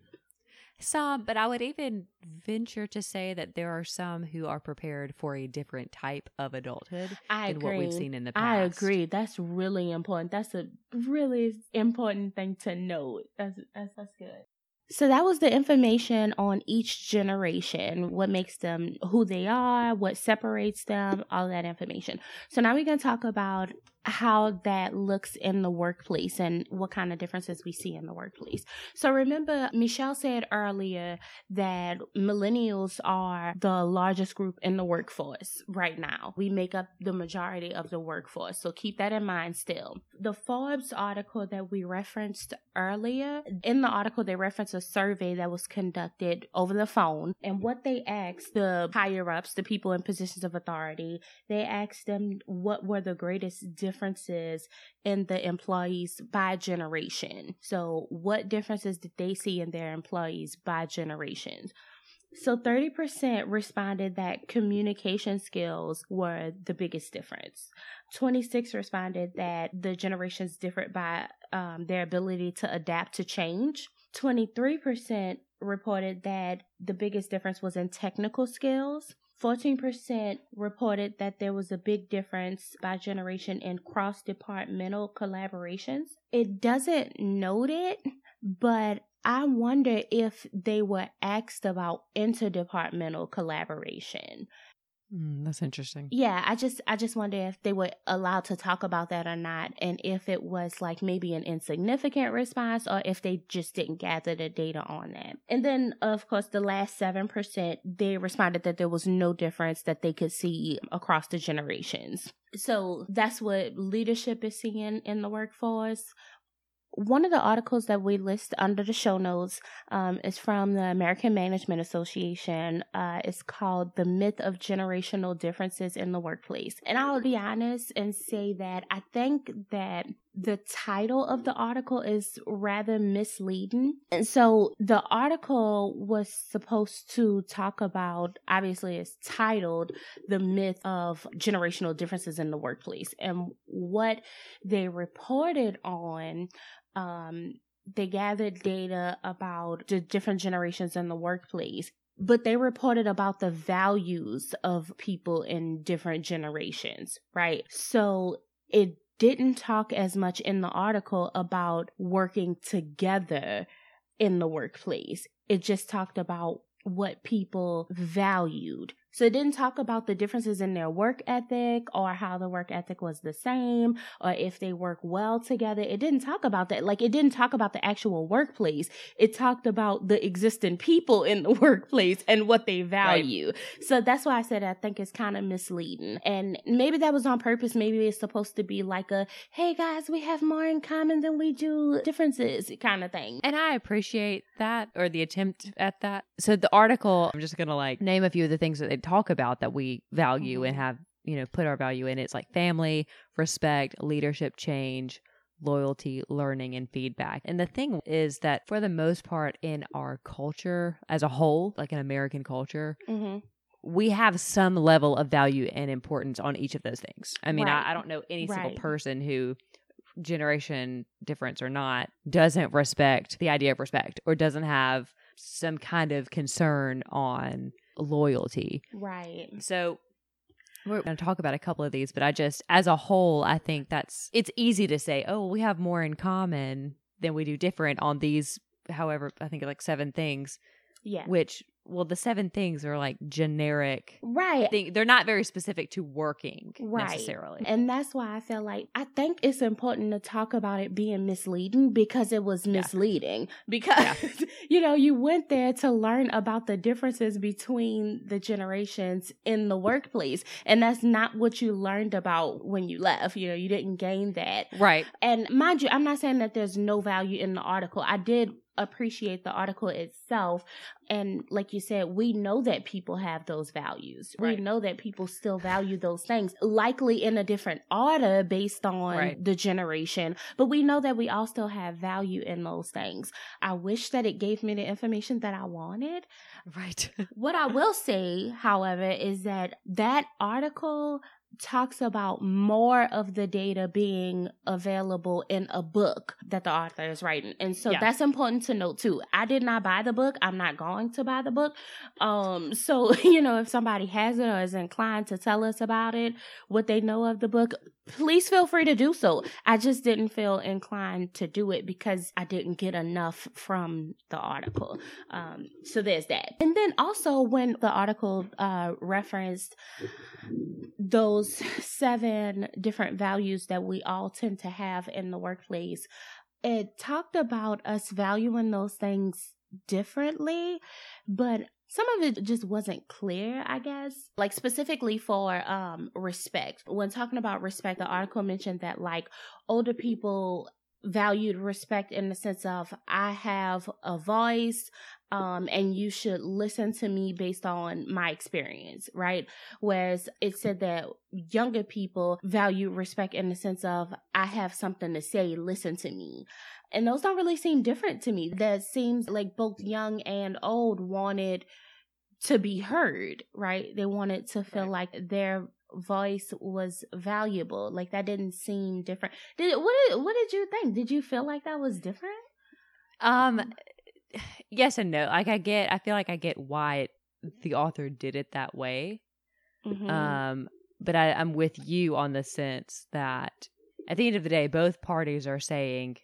some, but I would even venture to say that there are some who are prepared for a different type of adulthood
I
than
agree.
what we've seen in the past.
I agree. That's really important. That's a really important thing to note. That's that's, that's good. So that was the information on each generation, what makes them who they are, what separates them, all that information. So now we're going to talk about how that looks in the workplace and what kind of differences we see in the workplace. So remember, Michelle said earlier that millennials are the largest group in the workforce right now. We make up the majority of the workforce. So keep that in mind still. The Forbes article that we referenced earlier, in the article, they reference a survey that was conducted over the phone. And what they asked the higher ups, the people in positions of authority, they asked them what were the greatest differences in the employees by generation. So, what differences did they see in their employees by generations? So 30% responded that communication skills were the biggest difference. 26 responded that the generations differed by um, their ability to adapt to change. 23% reported that the biggest difference was in technical skills. 14% reported that there was a big difference by generation in cross departmental collaborations. It doesn't note it, but I wonder if they were asked about interdepartmental collaboration.
Mm, that's interesting.
Yeah, I just I just wonder if they were allowed to talk about that or not and if it was like maybe an insignificant response or if they just didn't gather the data on that. And then of course the last 7% they responded that there was no difference that they could see across the generations. So that's what leadership is seeing in the workforce one of the articles that we list under the show notes um, is from the American Management Association. Uh, it's called The Myth of Generational Differences in the Workplace. And I'll be honest and say that I think that the title of the article is rather misleading. And so the article was supposed to talk about, obviously, it's titled The Myth of Generational Differences in the Workplace. And what they reported on um, they gathered data about the different generations in the workplace but they reported about the values of people in different generations, right? So it didn't talk as much in the article about working together in the workplace. It just talked about what people valued. So it didn't talk about the differences in their work ethic or how the work ethic was the same or if they work well together. It didn't talk about that. Like it didn't talk about the actual workplace. It talked about the existing people in the workplace and what they value. Right. So that's why I said I think it's kind of misleading. And maybe that was on purpose. Maybe it's supposed to be like a, hey guys, we have more in common than we do differences kind of thing.
And I appreciate that or the attempt at that. So the article, I'm just going to like name a few of the things that they talk about that we value mm-hmm. and have, you know, put our value in. It's like family, respect, leadership change, loyalty, learning, and feedback. And the thing is that for the most part in our culture as a whole, like an American culture, mm-hmm. we have some level of value and importance on each of those things. I mean, right. I, I, don't know any right. single person who generation difference or not doesn't respect the idea of respect or doesn't have some kind of concern on loyalty.
Right.
So we're going to talk about a couple of these, but I just, as a whole, I think that's, it's easy to say, oh, we have more in common than we do different on these, however, I think like seven things.
Yeah.
Which well the seven things are like generic
right
thing. they're not very specific to working right. necessarily
and that's why i feel like i think it's important to talk about it being misleading because it was misleading yeah. because yeah. you know you went there to learn about the differences between the generations in the workplace and that's not what you learned about when you left you know you didn't gain that
right
and mind you i'm not saying that there's no value in the article i did appreciate the article itself. And like you said, we know that people have those values. Right. We know that people still value those things, likely in a different order based on right. the generation. But we know that we all still have value in those things. I wish that it gave me the information that I wanted.
Right.
what I will say, however, is that that article talks about more of the data being available in a book that the author is writing. And so yeah. that's important to note too. I did not buy the book. I'm not going to buy the book. Um, so, you know, if somebody has it or is inclined to tell us about it, what they know of the book, please feel free to do so. I just didn't feel inclined to do it because I didn't get enough from the article. Um, so there's that. And then also, when the article uh, referenced those seven different values that we all tend to have in the workplace, it talked about us valuing those things differently, but some of it just wasn't clear, I guess. Like specifically for um respect. When talking about respect, the article mentioned that like older people valued respect in the sense of I have a voice um and you should listen to me based on my experience, right? Whereas it said that younger people value respect in the sense of I have something to say, listen to me. And those don't really seem different to me. That seems like both young and old wanted to be heard, right? They wanted to feel right. like their voice was valuable. Like that didn't seem different. Did what did what did you think? Did you feel like that was different?
Um yes and no. Like I get I feel like I get why the author did it that way. Mm-hmm. Um but I, I'm with you on the sense that at the end of the day, both parties are saying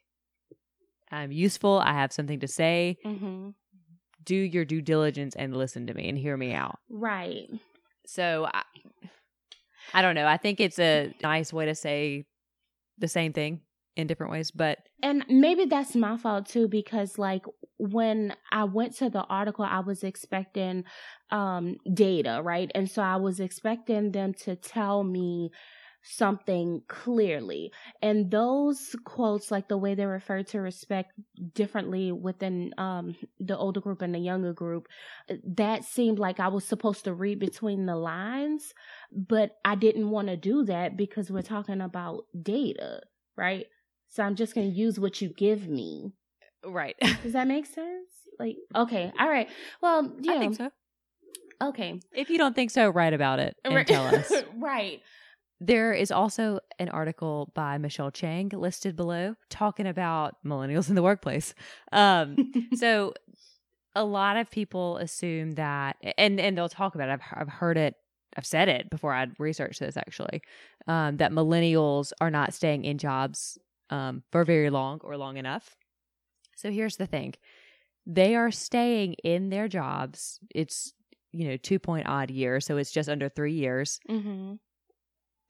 I'm useful. I have something to say. Mm-hmm. Do your due diligence and listen to me and hear me out.
Right.
So I, I don't know. I think it's a nice way to say the same thing in different ways, but
and maybe that's my fault too because like when I went to the article, I was expecting um data, right? And so I was expecting them to tell me something clearly. And those quotes, like the way they refer to respect differently within um, the older group and the younger group, that seemed like I was supposed to read between the lines, but I didn't want to do that because we're talking about data, right? So I'm just going to use what you give me.
Right.
Does that make sense? Like, okay. All right. Well, yeah.
I think so.
Okay.
If you don't think so, write about it and right. tell us.
right.
There is also an article by Michelle Chang listed below talking about millennials in the workplace. Um, so a lot of people assume that, and and they'll talk about it. I've I've heard it. I've said it before. I'd researched this actually. Um, that millennials are not staying in jobs um, for very long or long enough. So here's the thing: they are staying in their jobs. It's you know two point odd years, so it's just under three years. Mm-hmm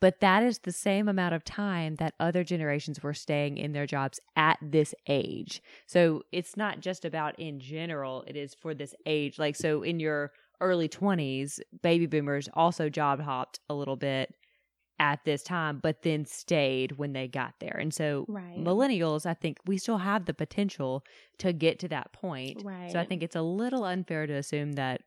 but that is the same amount of time that other generations were staying in their jobs at this age. So it's not just about in general, it is for this age. Like, so in your early 20s, baby boomers also job hopped a little bit at this time, but then stayed when they got there. And so right. millennials, I think we still have the potential to get to that point. Right. So I think it's a little unfair to assume that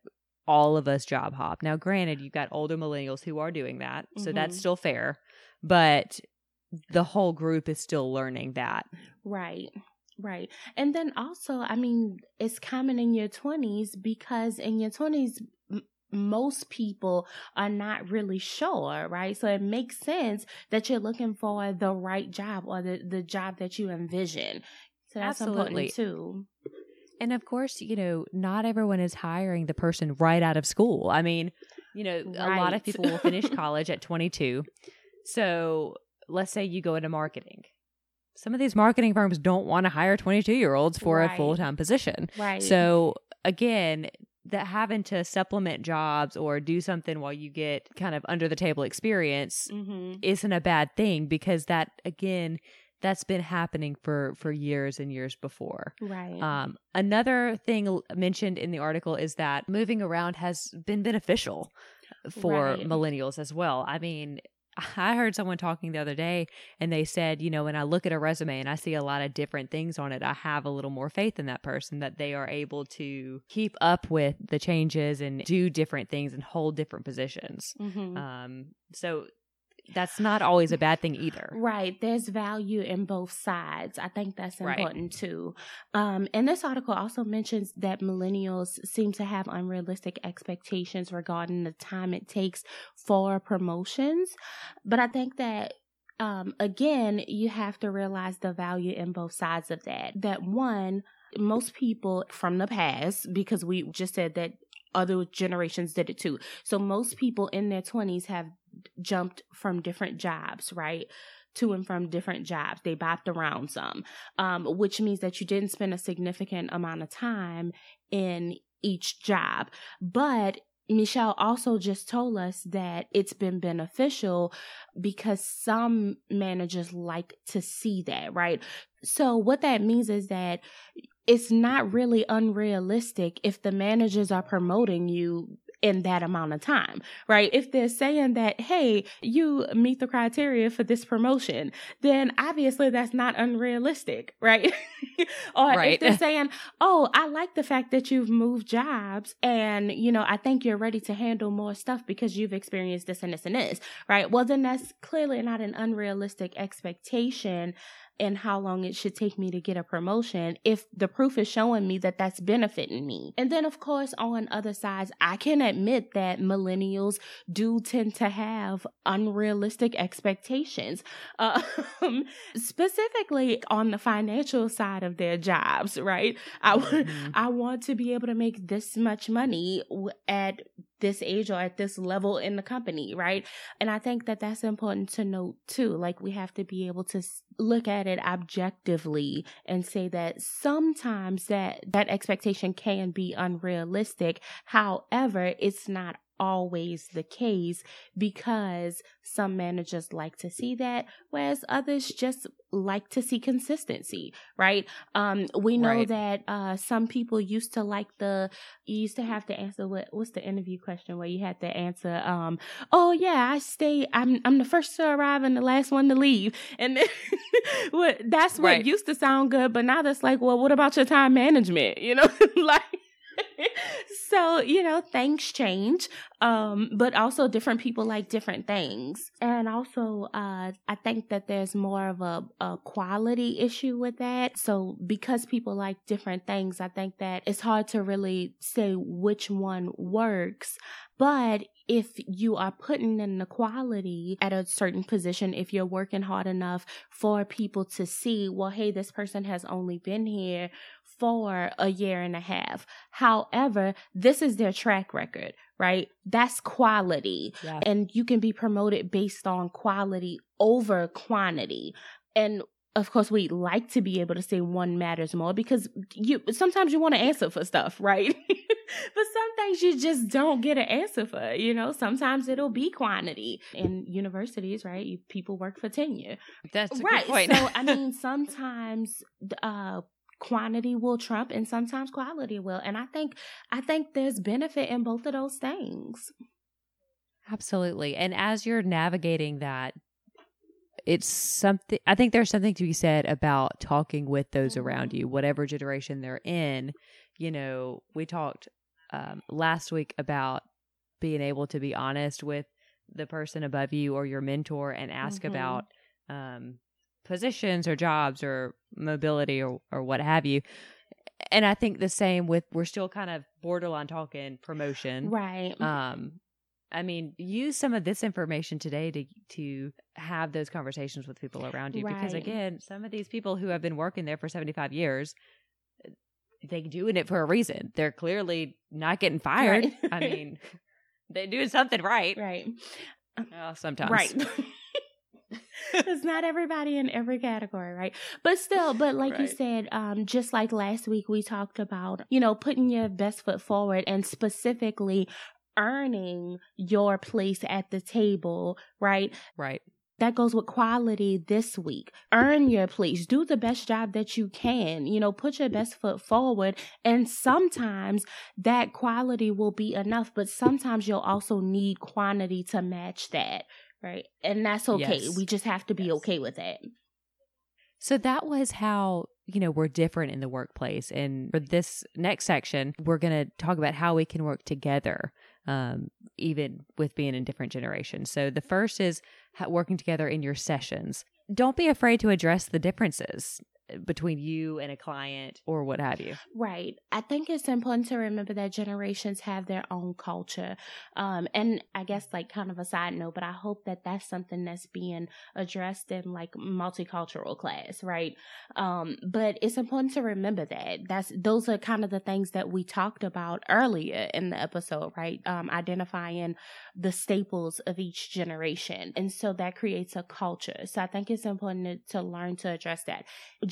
all of us job hop. Now, granted, you've got older millennials who are doing that, so mm-hmm. that's still fair, but the whole group is still learning that.
Right. Right. And then also, I mean, it's common in your 20s because in your 20s, m- most people are not really sure, right? So it makes sense that you're looking for the right job or the, the job that you envision. So that's Absolutely. important too.
And of course, you know, not everyone is hiring the person right out of school. I mean, you know, right. a lot of people will finish college at 22. So let's say you go into marketing. Some of these marketing firms don't want to hire 22 year olds for right. a full time position. Right. So again, that having to supplement jobs or do something while you get kind of under the table experience mm-hmm. isn't a bad thing because that again that's been happening for for years and years before.
Right.
Um, another thing mentioned in the article is that moving around has been beneficial for right. millennials as well. I mean, I heard someone talking the other day and they said, you know, when I look at a resume and I see a lot of different things on it, I have a little more faith in that person that they are able to keep up with the changes and do different things and hold different positions. Mm-hmm. Um, so that's not always a bad thing either.
Right. There's value in both sides. I think that's important right. too. Um, and this article also mentions that millennials seem to have unrealistic expectations regarding the time it takes for promotions. But I think that um, again, you have to realize the value in both sides of that. That one, most people from the past, because we just said that other generations did it too. So most people in their 20s have jumped from different jobs, right? To and from different jobs. They bopped around some, um, which means that you didn't spend a significant amount of time in each job. But Michelle also just told us that it's been beneficial because some managers like to see that, right? So what that means is that it's not really unrealistic if the managers are promoting you in that amount of time, right? If they're saying that, hey, you meet the criteria for this promotion, then obviously that's not unrealistic, right? or right. if they're saying, oh, I like the fact that you've moved jobs and, you know, I think you're ready to handle more stuff because you've experienced this and this and this, right? Well, then that's clearly not an unrealistic expectation and how long it should take me to get a promotion if the proof is showing me that that's benefiting me. And then, of course, on other sides, I can admit that millennials do tend to have unrealistic expectations, uh, specifically on the financial side of their jobs, right? I, mm-hmm. I want to be able to make this much money at this age or at this level in the company, right? And I think that that's important to note too. Like we have to be able to look at it objectively and say that sometimes that that expectation can be unrealistic. However, it's not always the case because some managers like to see that, whereas others just like to see consistency, right? Um, we know right. that uh, some people used to like the you used to have to answer what what's the interview question where you had to answer um oh yeah I stay I'm I'm the first to arrive and the last one to leave and then, what that's what right. used to sound good but now that's like well what about your time management you know like so, you know, things change. Um, but also different people like different things. And also, uh, I think that there's more of a, a quality issue with that. So because people like different things, I think that it's hard to really say which one works. But if you are putting in the quality at a certain position, if you're working hard enough for people to see, well, hey, this person has only been here for a year and a half. However, this is their track record, right? That's quality. Yeah. And you can be promoted based on quality over quantity. And of course we like to be able to say one matters more because you sometimes you want to answer for stuff right but some things you just don't get an answer for you know sometimes it'll be quantity in universities right you, people work for tenure
that's
right
so
i mean sometimes uh quantity will trump and sometimes quality will. And i think i think there's benefit in both of those things.
Absolutely. And as you're navigating that it's something i think there's something to be said about talking with those around you whatever generation they're in. You know we talked um, last week about being able to be honest with the person above you or your mentor and ask mm-hmm. about um, positions or jobs or mobility or, or what have you. And I think the same with we're still kind of borderline talking promotion.
Right.
Um I mean, use some of this information today to to have those conversations with people around you right. because again, some of these people who have been working there for 75 years they're doing it for a reason. They're clearly not getting fired. Right. I mean, they're doing something right.
Right.
Oh, sometimes.
Right. it's not everybody in every category, right? But still, but like right. you said, um, just like last week, we talked about, you know, putting your best foot forward and specifically earning your place at the table, right?
Right.
That goes with quality this week. Earn your place. Do the best job that you can. You know, put your best foot forward. And sometimes that quality will be enough, but sometimes you'll also need quantity to match that right? And that's okay. Yes. We just have to be yes. okay with it.
So that was how, you know, we're different in the workplace. And for this next section, we're going to talk about how we can work together, um, even with being in different generations. So the first is working together in your sessions. Don't be afraid to address the differences. Between you and a client or what have you.
Right. I think it's important to remember that generations have their own culture. Um, and I guess like kind of a side note, but I hope that that's something that's being addressed in like multicultural class, right? Um, but it's important to remember that that's, those are kind of the things that we talked about earlier in the episode, right? Um, identifying the staples of each generation. And so that creates a culture. So I think it's important to, to learn to address that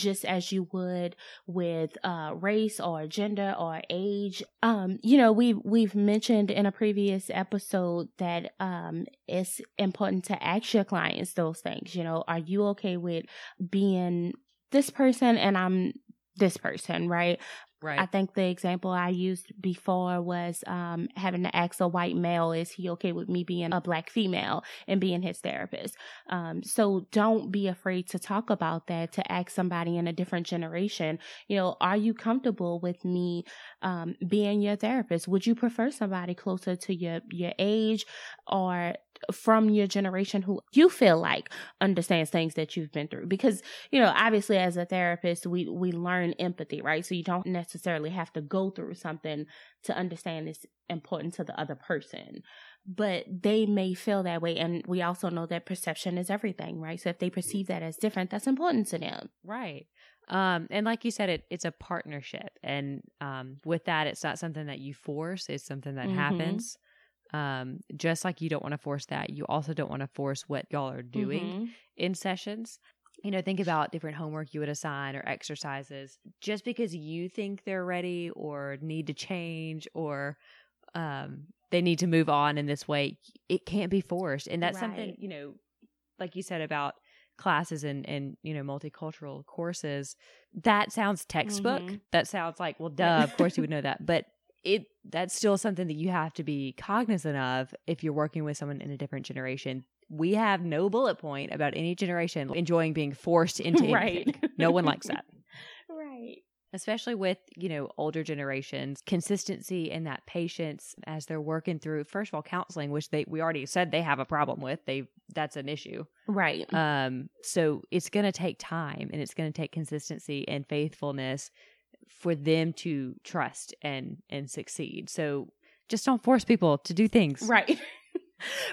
just as you would with uh, race or gender or age. Um, you know, we we've mentioned in a previous episode that um, it's important to ask your clients those things. You know, are you okay with being this person and I'm this person, right?
Right.
I think the example I used before was um, having to ask a white male, is he okay with me being a black female and being his therapist? Um, so don't be afraid to talk about that, to ask somebody in a different generation, you know, are you comfortable with me um, being your therapist? Would you prefer somebody closer to your, your age or from your generation who you feel like understands things that you've been through because you know obviously as a therapist we we learn empathy right so you don't necessarily have to go through something to understand it's important to the other person but they may feel that way and we also know that perception is everything right so if they perceive that as different that's important to them
right um, and like you said, it it's a partnership, and um, with that, it's not something that you force; it's something that mm-hmm. happens. Um, just like you don't want to force that, you also don't want to force what y'all are doing mm-hmm. in sessions. You know, think about different homework you would assign or exercises. Just because you think they're ready or need to change or um, they need to move on in this way, it can't be forced. And that's right. something, you know, like you said about classes and and you know multicultural courses that sounds textbook mm-hmm. that sounds like well duh of course you would know that but it that's still something that you have to be cognizant of if you're working with someone in a different generation. We have no bullet point about any generation enjoying being forced into right. anything. No one likes that.
right.
Especially with, you know, older generations, consistency and that patience as they're working through first of all counseling, which they we already said they have a problem with. They that's an issue.
Right.
Um so it's going to take time and it's going to take consistency and faithfulness for them to trust and and succeed. So just don't force people to do things.
Right.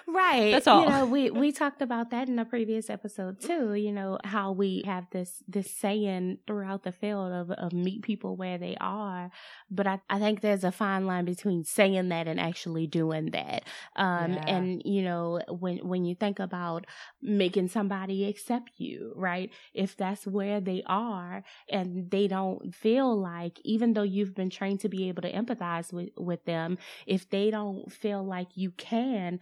right.
That's all.
You know, we we talked about that in a previous episode too. You know how we have this this saying throughout the field of of meet people where they are, but I I think there's a fine line between saying that and actually doing that. Um, yeah. and you know when when you think about making somebody accept you, right? If that's where they are and they don't feel like, even though you've been trained to be able to empathize with with them, if they don't feel like you can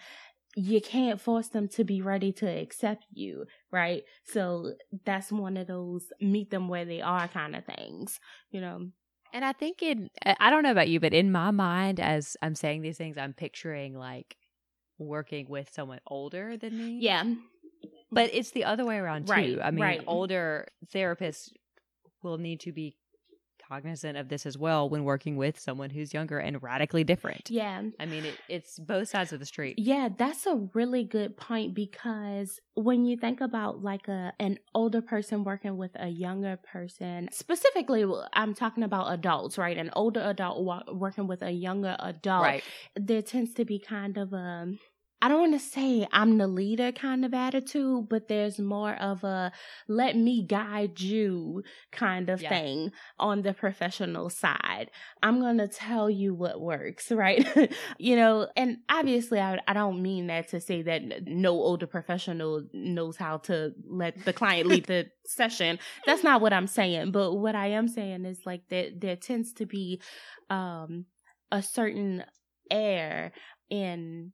you can't force them to be ready to accept you, right? So that's one of those meet them where they are kind of things, you know.
And I think in I don't know about you, but in my mind as I'm saying these things, I'm picturing like working with someone older than me.
Yeah.
But it's the other way around too.
Right,
I mean,
right.
older therapists will need to be cognizant of this as well when working with someone who's younger and radically different.
Yeah.
I mean, it, it's both sides of the street.
Yeah, that's a really good point because when you think about like a an older person working with a younger person, specifically I'm talking about adults, right? An older adult working with a younger adult,
right.
there tends to be kind of a I don't want to say I'm the leader kind of attitude, but there's more of a let me guide you kind of yeah. thing on the professional side. I'm going to tell you what works, right? you know, and obviously I, I don't mean that to say that no older professional knows how to let the client lead the session. That's not what I'm saying. But what I am saying is like that there tends to be um, a certain air in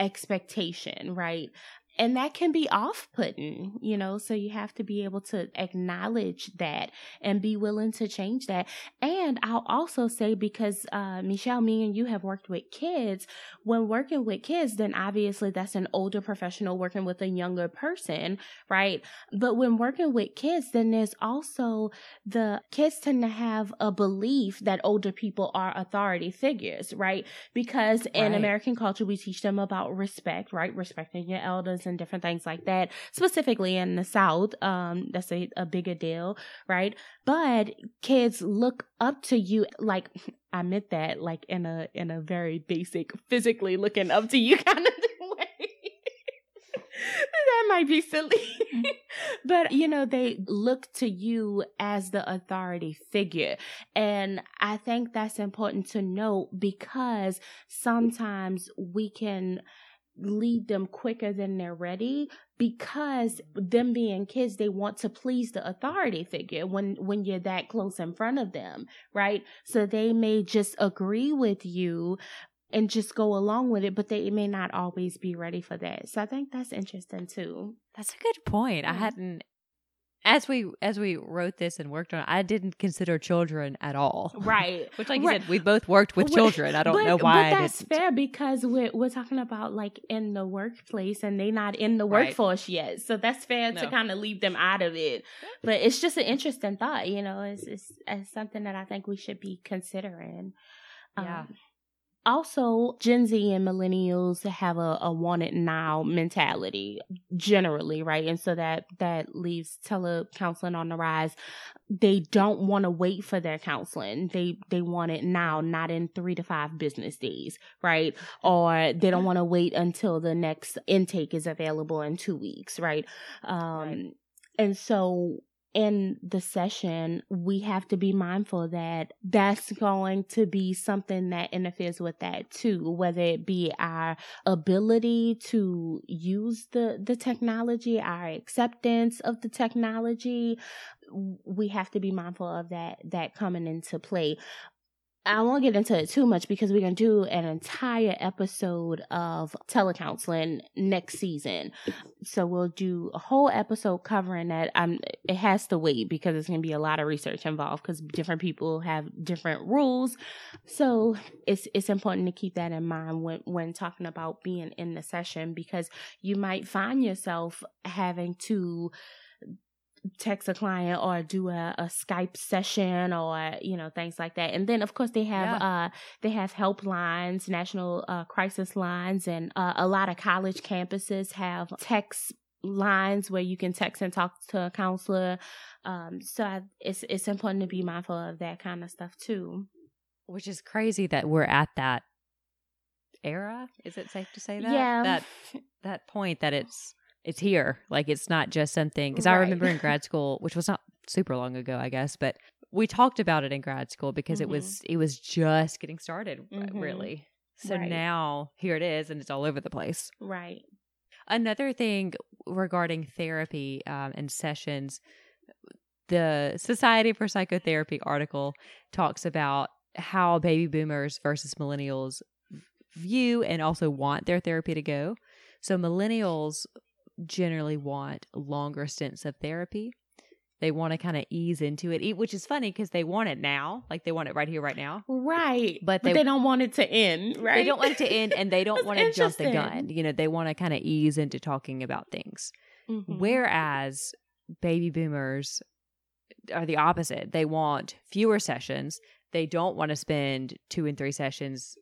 expectation, right? And that can be off putting, you know, so you have to be able to acknowledge that and be willing to change that. And I'll also say, because, uh, Michelle, me and you have worked with kids, when working with kids, then obviously that's an older professional working with a younger person, right? But when working with kids, then there's also the kids tend to have a belief that older people are authority figures, right? Because in right. American culture, we teach them about respect, right? Respecting your elders and different things like that. Specifically in the South, um, that's a, a bigger deal, right? But kids look up to you like I meant that like in a in a very basic physically looking up to you kind of way. that might be silly. But you know, they look to you as the authority figure. And I think that's important to note because sometimes we can lead them quicker than they're ready because them being kids they want to please the authority figure when when you're that close in front of them right so they may just agree with you and just go along with it, but they may not always be ready for that. So I think that's interesting too.
That's a good point. I hadn't as we as we wrote this and worked on it, I didn't consider children at all.
Right.
Which like
right.
you said, we both worked with children. I don't
but,
know why.
But that's fair because we're we're talking about like in the workplace and they not in the workforce right. yet. So that's fair no. to kind of leave them out of it. But it's just an interesting thought, you know, it's it's, it's something that I think we should be considering.
Yeah. Um,
Also gen z and millennials have a, a want it now mentality generally right? And so that that leaves telecounseling on the rise. They don't want to wait for their counseling. They they want it now not in three to five business days right? Or they don't want to wait until the next intake is available in two weeks right? Um right. and so in the session, we have to be mindful that that's going to be something that interferes with that too, whether it be our ability to use the, the technology, our acceptance of the technology. We have to be mindful of that, that coming into play. I won't get into it too much because we're going to do an entire episode of telecounseling next season. So we'll do a whole episode covering that. Um, it has to wait because it's going to be a lot of research involved because different people have different rules. So it's, it's important to keep that in mind when, when talking about being in the session because you might find yourself having to text a client or do a, a, Skype session or you know things like that. And then of course they have yeah. uh they have helplines, national uh, crisis lines, and uh, a lot of college campuses have text lines where you can text and talk to a counselor. Um, so I, it's it's important to be mindful of that kind of stuff too.
Which is crazy that we're at that era. Is it safe to say that?
Yeah.
That that point that it's it's here. Like it's not just something because right. I remember in grad school, which was not super long ago, I guess, but we talked about it in grad school because mm-hmm. it was it was just getting started, mm-hmm. really. So right. now here it is, and it's all over the place.
Right.
Another thing regarding therapy um, and sessions, the Society for Psychotherapy article talks about how baby boomers versus millennials view and also want their therapy to go. So millennials generally want longer stints of therapy. They want to kind of ease into it, which is funny because they want it now, like they want it right here, right now.
Right. But they, but they don't want it to end, right?
They don't want it to end and they don't want to jump the gun. You know, they want to kind of ease into talking about things. Mm-hmm. Whereas baby boomers are the opposite. They want fewer sessions. They don't want to spend two and three sessions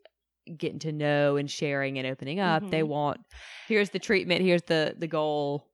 getting to know and sharing and opening up. Mm-hmm. They want here's the treatment, here's the the goal,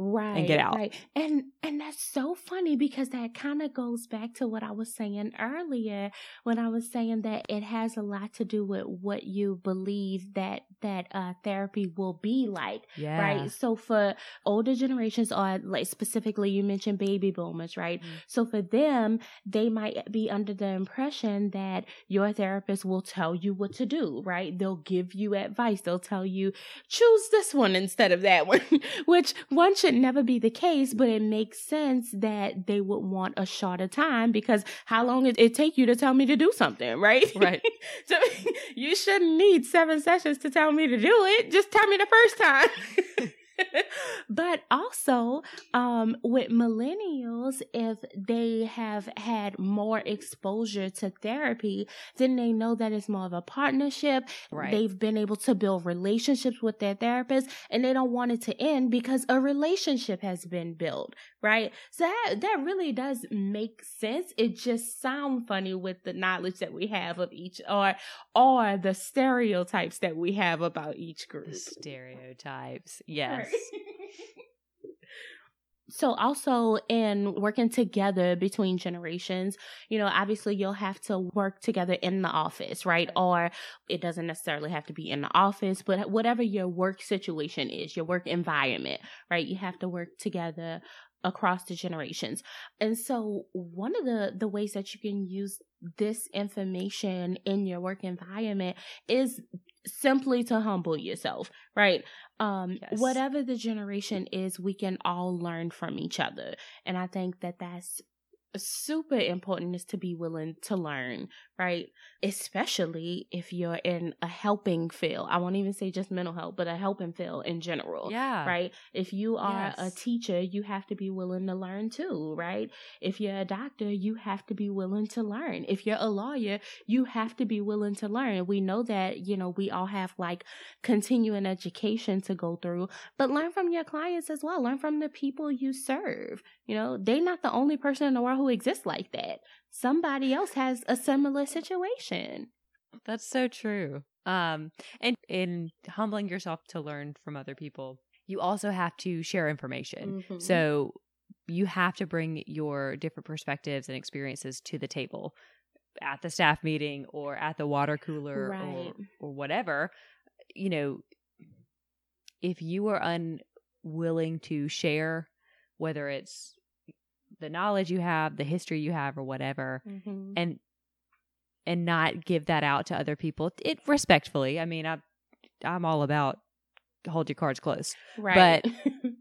right
and get out.
right. And and that's so funny because that kind of goes back to what i was saying earlier when i was saying that it has a lot to do with what you believe that that uh therapy will be like
yeah.
right so for older generations or like specifically you mentioned baby boomers right? Mm-hmm. so for them they might be under the impression that your therapist will tell you what to do right? They'll give you advice. They'll tell you choose this one instead of that one which one should never be the case, but it makes sense that they would want a shorter time because how long did it take you to tell me to do something, right?
Right.
so you shouldn't need seven sessions to tell me to do it. Just tell me the first time. but also um, with millennials, if they have had more exposure to therapy, then they know that it's more of a partnership.
Right.
They've been able to build relationships with their therapist and they don't want it to end because a relationship has been built, right? So that, that really does make sense. It just sounds funny with the knowledge that we have of each or or the stereotypes that we have about each group. The
stereotypes. Yes.
So also in working together between generations, you know, obviously you'll have to work together in the office, right? Or it doesn't necessarily have to be in the office, but whatever your work situation is, your work environment, right? You have to work together across the generations. And so one of the the ways that you can use this information in your work environment is simply to humble yourself, right? Um
Yes.
whatever the generation is, we can all learn from each other. And I think that that's super important is to be willing to learn, right? Especially if you're in a helping field. I won't even say just mental health, but a helping field in general
Yeah.
right? If you are a teacher, you have to be willing to learn too, right? If you're a doctor, you have to be willing to learn. If you're a lawyer, you have to be willing to learn. We know that, you know, we all have like continuing education to go through, but learn from your clients as well. Learn from the people you serve. You know, they're not the only person in the world who exists like that. Somebody else has a similar situation.
That's so true. Um, and in humbling yourself to learn from other people, you also have to share information.
Mhm.
So you have to bring your different perspectives and experiences to the table at the staff meeting or at the water cooler
Right.
or, or whatever. You know, if you are unwilling to share, whether it's the knowledge you have, the history you have, or whatever,
Mhm.
and and not give that out to other people, it respectfully. I mean, I I'm all about hold your cards close.
right.
But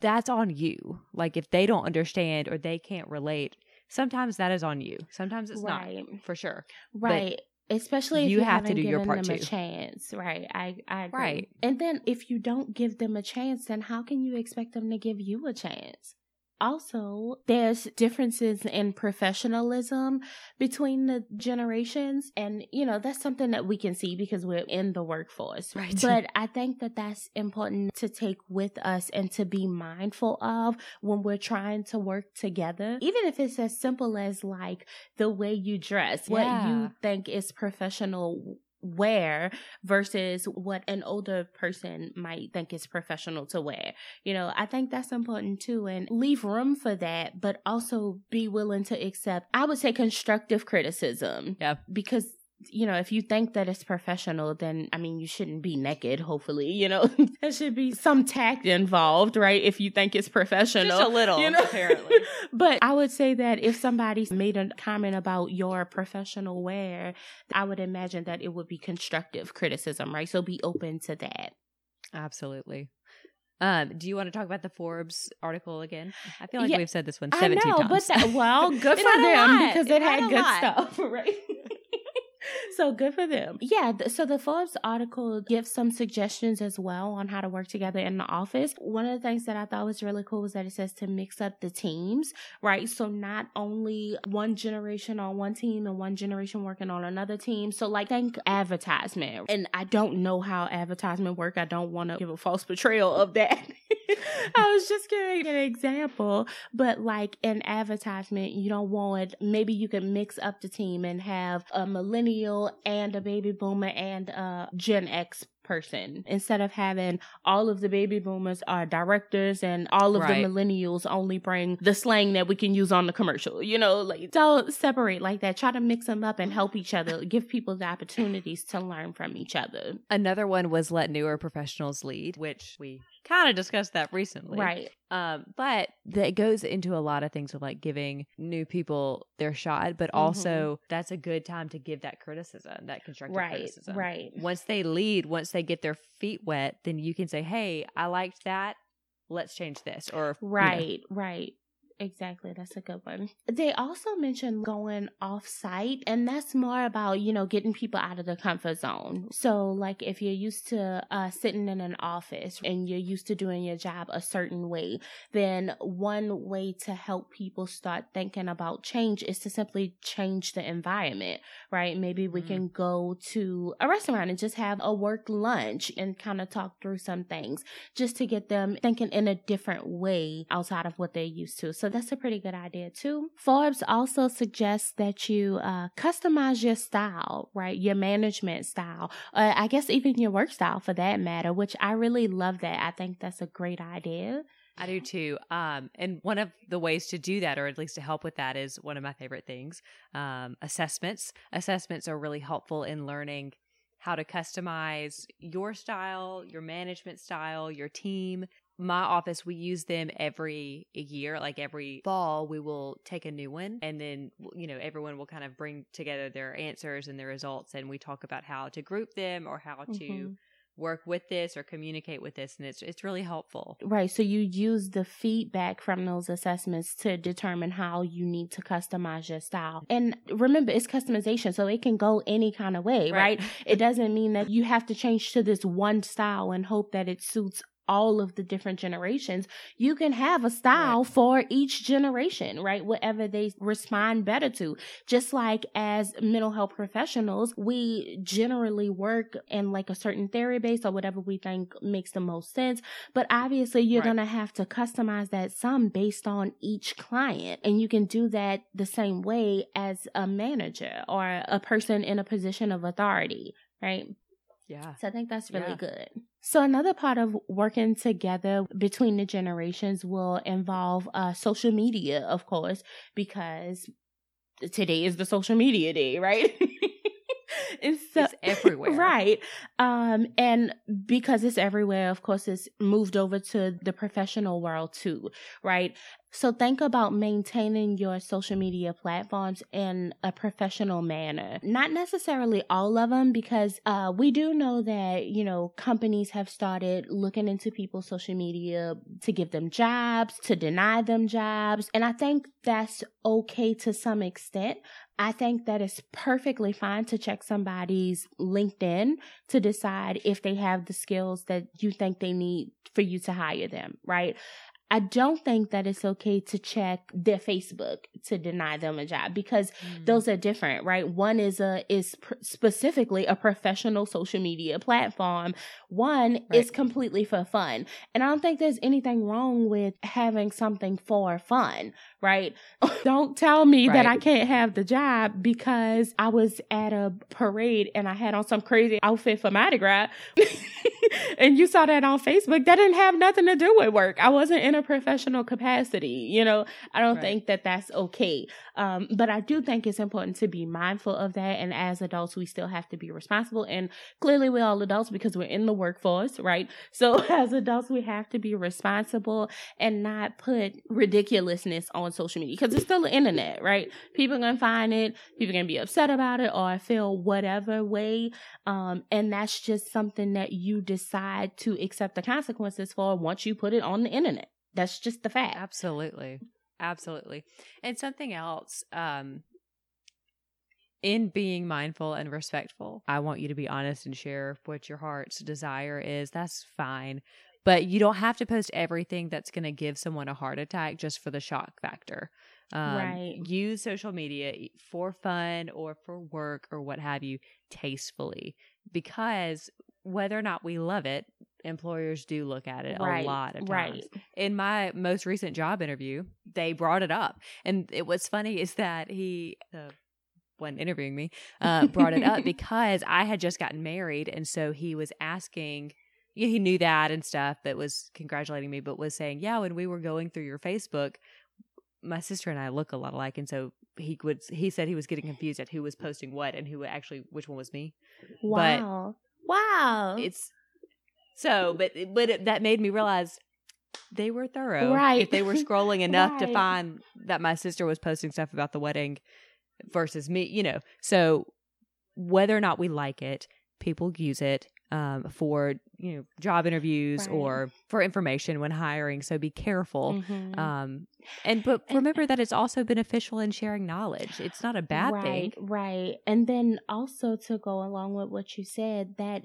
that's on you. Like if they don't understand or they can't relate, sometimes that is on you. Sometimes it's
right.
not for sure.
Right. Especially if
you
you,
have to do your part
them
too.
a chance. Right. I, I agree.
Right.
And then if you don't give them a chance, then how can you expect them to give you a chance? Also, there's differences in professionalism between the generations. And, you know, that's something that we can see because we're in the workforce.
Right.
But I think that that's important to take with us and to be mindful of when we're trying to work together. Even if it's as simple as like the way you dress, what you think is professional wear versus what an older person might think is professional to wear. You know, I think that's important too and leave room for that, but also be willing to accept, I would say constructive criticism.
Yeah.
Because you know, if you think that it's professional, then I mean, you shouldn't be naked, hopefully. You know, there should be some tact involved, right? If you think it's professional.
Just a little,
you know?
apparently.
but I would say that if somebody made a comment about your professional wear, I would imagine that it would be constructive criticism, right? So be open to that.
Absolutely. Um, do you want to talk about the Forbes article again? I feel like
Yeah,
we've said this one
I
17
know,
times.
but that, well, good for them
lot.
because
It
it,
had
had, good
lot.
stuff, right? so good for them. Yeah, th- so the Forbes article gives some suggestions as well on how to work together in the office. One of the things that I thought was really cool was that it says to mix up the teams, right? So not only one generation on one team and one generation working on another team. So like think advertisement. And I don't know how advertisement work. I don't want to give a false portrayal of that. I was just giving an example, but like in advertisement, you don't want maybe you could mix up the team and have a millennial and a baby boomer and a Gen X person. Instead of having all of the baby boomers are directors and all of
Right.
the millennials only bring the slang that we can use on the commercial you know like don't separate like that. Try to mix them up and help each other. Give people the opportunities to learn from each other.
Another one was let newer professionals lead, which we kind of discussed that recently.
right
Um, but that goes into a lot of things with like giving new people their shot, but also that's a good time to give that criticism, that constructive
right
criticism.
right
Once they lead, once they get their feet wet, then you can say, "Hey, I liked that. Let's change this." Or you know,
Right, right. Exactly. That's a good one. They also mentioned going off site, and that's more about, you know, getting people out of the comfort zone. So, like, if you're used to uh, sitting in an office and you're used to doing your job a certain way, then one way to help people start thinking about change is to simply change the environment, right? Maybe we
Mhm.
can go to a restaurant and just have a work lunch and kind of talk through some things just to get them thinking in a different way outside of what they're used to. So that's a pretty good idea too. Forbes also suggests that you uh, customize your style, right? Your management style, uh, I guess even your work style for that matter, which I really love that. I think that's a great idea.
I do too. Um, and one of the ways to do that, or at least to help with that, is one of my favorite things um, assessments. Assessments are really helpful in learning how to customize your style, your management style, your team. My office, we use them every year. Like every fall, we will take a new one, and then you know everyone will kind of bring together their answers and their results, and we talk about how to group them or how to
Mhm.
work with this or communicate with this, and it's it's really helpful.
Right. So you use the feedback from those assessments to determine how you need to customize your style. And remember, it's customization, so it can go any kind of way, right?
Right.
It doesn't mean that you have to change to this one style and hope that it suits all of the different generations. You can have a style for each generation, right? Whatever they respond better to. Just like as mental health professionals, we generally work in like a certain theory base or whatever we think makes the most sense. But obviously, you're
Right.
going to have to customize that some based on each client. And you can do that the same way as a manager or a person in a position of authority, right?
Yeah.
So I think that's really
Yeah.
good. So another part of working together between the generations will involve uh, social media, of course, because today is the social media day, right? and so,
It's everywhere.
right? Um, and because it's everywhere, of course, it's moved over to the professional world too, right? So think about maintaining your social media platforms in a professional manner. Not necessarily all of them because uh, we do know that, you know, companies have started looking into people's social media to give them jobs, to deny them jobs. And I think that's okay to some extent. I think that it's perfectly fine to check somebody's LinkedIn to decide if they have the skills that you think they need for you to hire them, right? I don't think that it's okay to check their Facebook to deny them a job because
Mm.
those are different, right? One is a is pr- specifically a professional social media platform. One is completely for fun. And I don't think there's anything wrong with having something for fun, right? don't tell me that I can't have the job because I was at a parade and I had on some crazy outfit for Mardi Gras. and you saw that on Facebook. That didn't have nothing to do with work. I wasn't in a professional capacity. You know, I don't
Right.
think that that's okay. Um, but I do think it's important to be mindful of that. And as adults, we still have to be responsible. And clearly, we're all adults because we're in the workforce, right? So as adults, we have to be responsible and not put ridiculousness on social media because it's still the internet, right? People are gonna find it, people are gonna be upset about it or feel whatever way. Um, and that's just something that you decide to accept the consequences for once you put it on the internet. That's just the fact.
Absolutely. Absolutely. And something else, um, in being mindful and respectful, I want you to be honest and share what your heart's desire is. That's fine. But you don't have to post everything that's going to give someone a heart attack just for the shock factor. Um,
Right.
Use social media for fun or for work or what have you tastefully because whether or not we love it, employers do look at it
Right,
a lot of times
right.
in my most recent job interview, they brought it up. And it what's funny is that he, the one interviewing me, uh, brought it up because I had just gotten married. And so he was asking, yeah, he knew that and stuff, but was congratulating me, but was saying, yeah, when we were going through your Facebook, my sister and I look a lot alike. And so he would, he said he was getting confused at who was posting what and who actually, which one was me.
Wow. wow.
It's so, but, but it, that made me realize they were thorough.
Right.
If they were scrolling enough to find that my sister was posting stuff about the wedding versus me, you know. So whether or not we like it, people use it um, for you know job interviews
Right.
or for information when hiring. So be careful.
Mhm.
Um, and but
And-
remember that it's also beneficial in sharing knowledge. It's not a bad
right,
thing.
Right. And then also to go along with what you said, that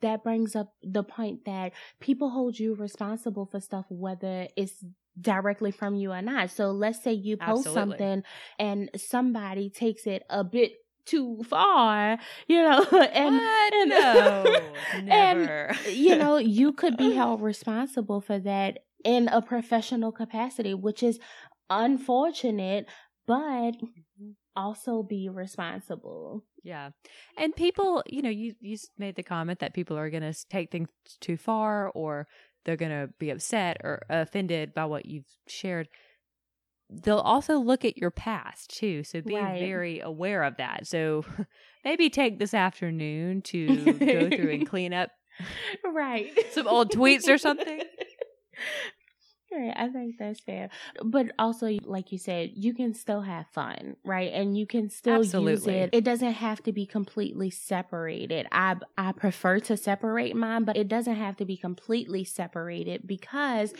that brings up the point that people hold you responsible for stuff whether it's directly from you or not. So let's say you post
Absolutely.
something and somebody takes it a bit too far, you know, and,
What?
and
No,
and, you know, you could be held responsible for that in a professional capacity, which is unfortunate, but mm-hmm. also be responsible.
Yeah. And people, you know, you you made the comment that people are going to take things too far or they're going to be upset or offended by what you've shared. They'll also look at your past too, so be
Right.
very aware of that. So maybe take this afternoon to go through and clean up
right.
some old tweets or something.
Right, I think that's fair. But also, like you said, you can still have fun, right? And you can still use it. It doesn't have to be completely separated. I I prefer to separate mine, but it doesn't have to be completely separated because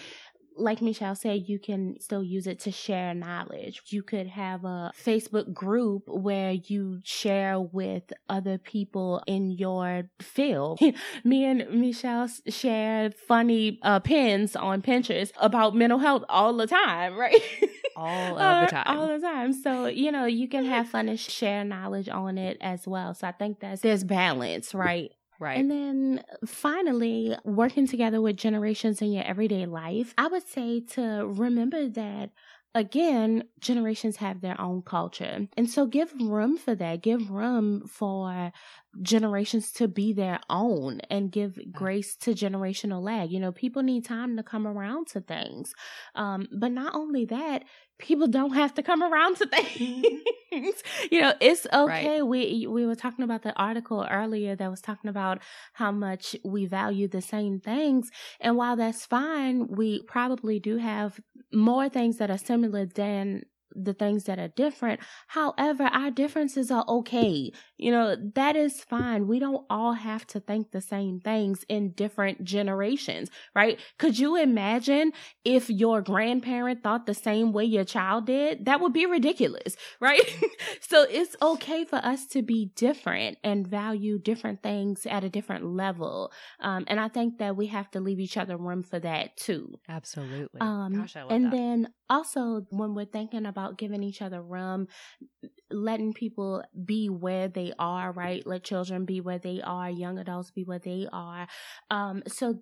like Michelle said, you can still use it to share knowledge. You could have a Facebook group where you share with other people in your field. Me and Michelle share funny uh, pins on Pinterest about mental health all the time, right?
All of
Uh,
the time.
all the time. So, you know, you can have fun and share knowledge on it as well. So I think that's there's balance, right?
Right.
And then finally, working together with generations in your everyday life, I would say to remember that again, generations have their own culture. And so give room for that. Give room for generations to be their own and give grace to generational lag. You know, people need time to come around to things. Um, but not only that, people don't have to come around to mm-hmm. things. you know, it's okay. We we were talking about the article earlier that was talking about how much we value the same things. And while that's fine, we probably do have more things that are similar than the things that are different. However, our differences are okay. You know, that is fine. We don't all have to think the same things in different generations, right? Could you imagine if your grandparent thought the same way your child did? That would be ridiculous, right? so it's okay for us to be different and value different things at a different level. Um, and I think that we have to leave each other room for that too.
Absolutely.
Um,
Gosh, I love
and
that.
then also when we're thinking about giving each other room, letting people be where they are, right? Let children be where they are, young adults be where they are. Um, so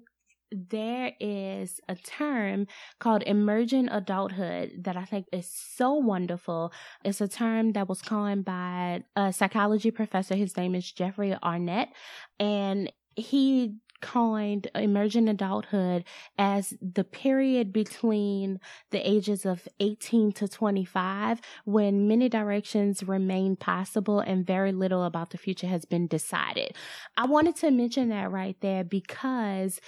there is a term called emergent adulthood that I think is so wonderful. It's a term that was coined by a psychology professor. His name is Jeffrey Arnett, and he coined emergent adulthood as the period between the ages of 18 to 25 when many directions remain possible and very little about the future has been decided. I wanted to mention that right there because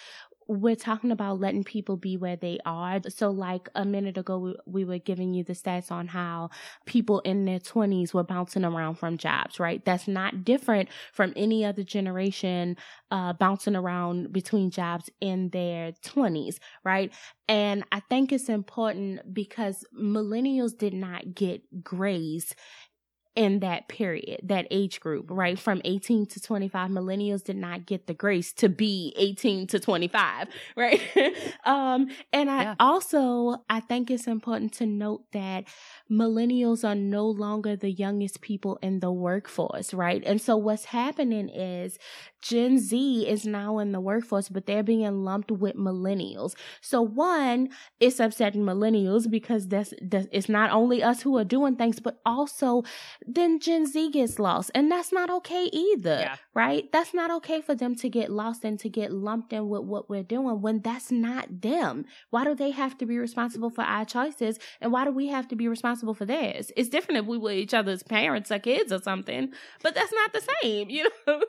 we're talking about letting people be where they are. So, like a minute ago, we, we were giving you the stats on how people in their 20s were bouncing around from jobs, right? That's not different from any other generation uh, bouncing around between jobs in their 20s, right? And I think it's important because millennials did not get grace in that period, that age group, right? From 18 to 25, millennials did not get the grace to be 18 to 25, right? um, and I
Yeah.
also, I think it's important to note that millennials are no longer the youngest people in the workforce, right? And so what's happening is Gen Z is now in the workforce, but they're being lumped with millennials. So one, it's upsetting millennials because that's, that's it's not only us who are doing things, but also then Gen Z gets lost. And that's not okay either,
Yeah.
right? That's not okay for them to get lost and to get lumped in with what we're doing when that's not them. Why do they have to be responsible for our choices? And why do we have to be responsible for theirs? It's different if we were each other's parents or kids or something, but that's not the same, you know?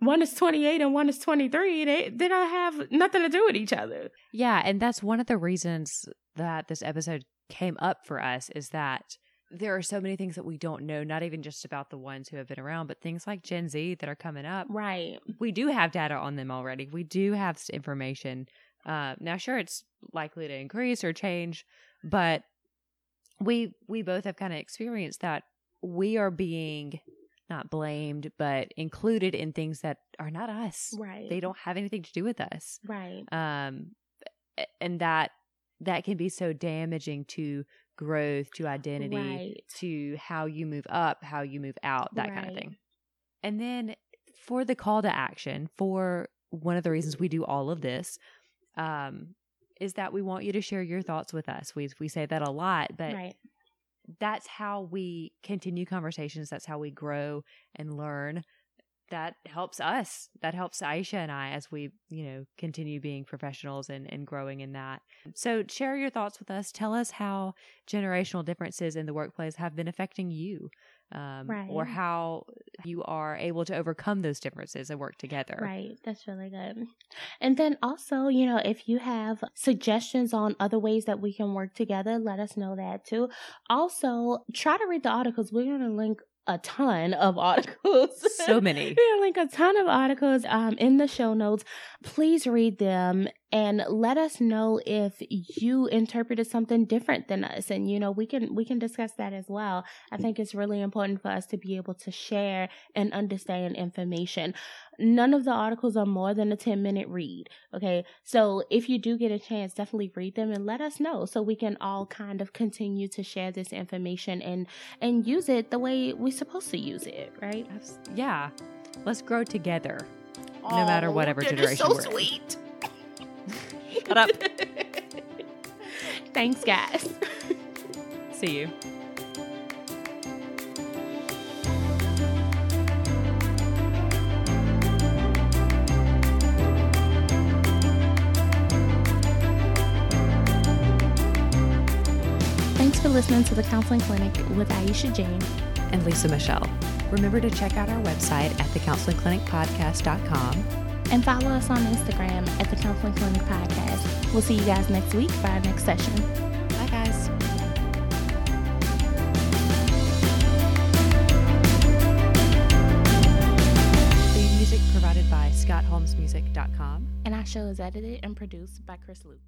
One is 28 and one is 23. They, they don't have nothing to do with each other.
Yeah, and that's one of the reasons that this episode came up for us is that there are so many things that we don't know, not even just about the ones who have been around, but things like Gen Z that are coming up.
Right.
We do have data on them already. We do have information. Uh, now, sure, it's likely to increase or change, but we we both have kind of experienced that we are being not blamed, but included in things that are not us.
Right.
They don't have anything to do with us
Right.
um and that that can be so damaging to growth to identity
Right.
to how you move up how you move out that kind of thing and then for the call to action for one of the reasons we do all of this um is that we want you to share your thoughts with us. We we say that a lot, but
right.
that's how we continue conversations. That's how we grow and learn. That helps us. That helps Aisha and I as we, you know, continue being professionals and, and growing in that. So share your thoughts with us. Tell us how generational differences in the workplace have been affecting you um,
Right.
or how you are able to overcome those differences and work together.
Right. That's really good. And then also, you know, if you have suggestions on other ways that we can work together, let us know that too. Also, try to read the articles. We're going to link a ton of articles.
So many.
We're link a ton of articles um, in the show notes. Please read them and let us know if you interpreted something different than us. And, you know, we can, we can discuss that as well. I mm. think it's really important for us to be able to share and understand information none of the articles are more than a 10 minute read. Okay. So if you do get a chance, definitely read them and let us know so we can all kind of continue to share this information and, and use it the way we're supposed to use it. Right.
Yeah. Let's grow together. No matter whatever
is
generation
so
we're in.
sweet.
Shut up.
Thanks, guys.
See you.
Thanks for listening to the Counseling Clinic with Aisha Jane.
And Lisa Michelle. Remember to check out our website at thecounselingclinicpodcast.com.
And follow us on Instagram at the Counseling Clinic Podcast. We'll see you guys next week for our next session.
Bye, guys. The music provided by ScottHolmesMusic.com.
And our show is edited and produced by Chris Luke.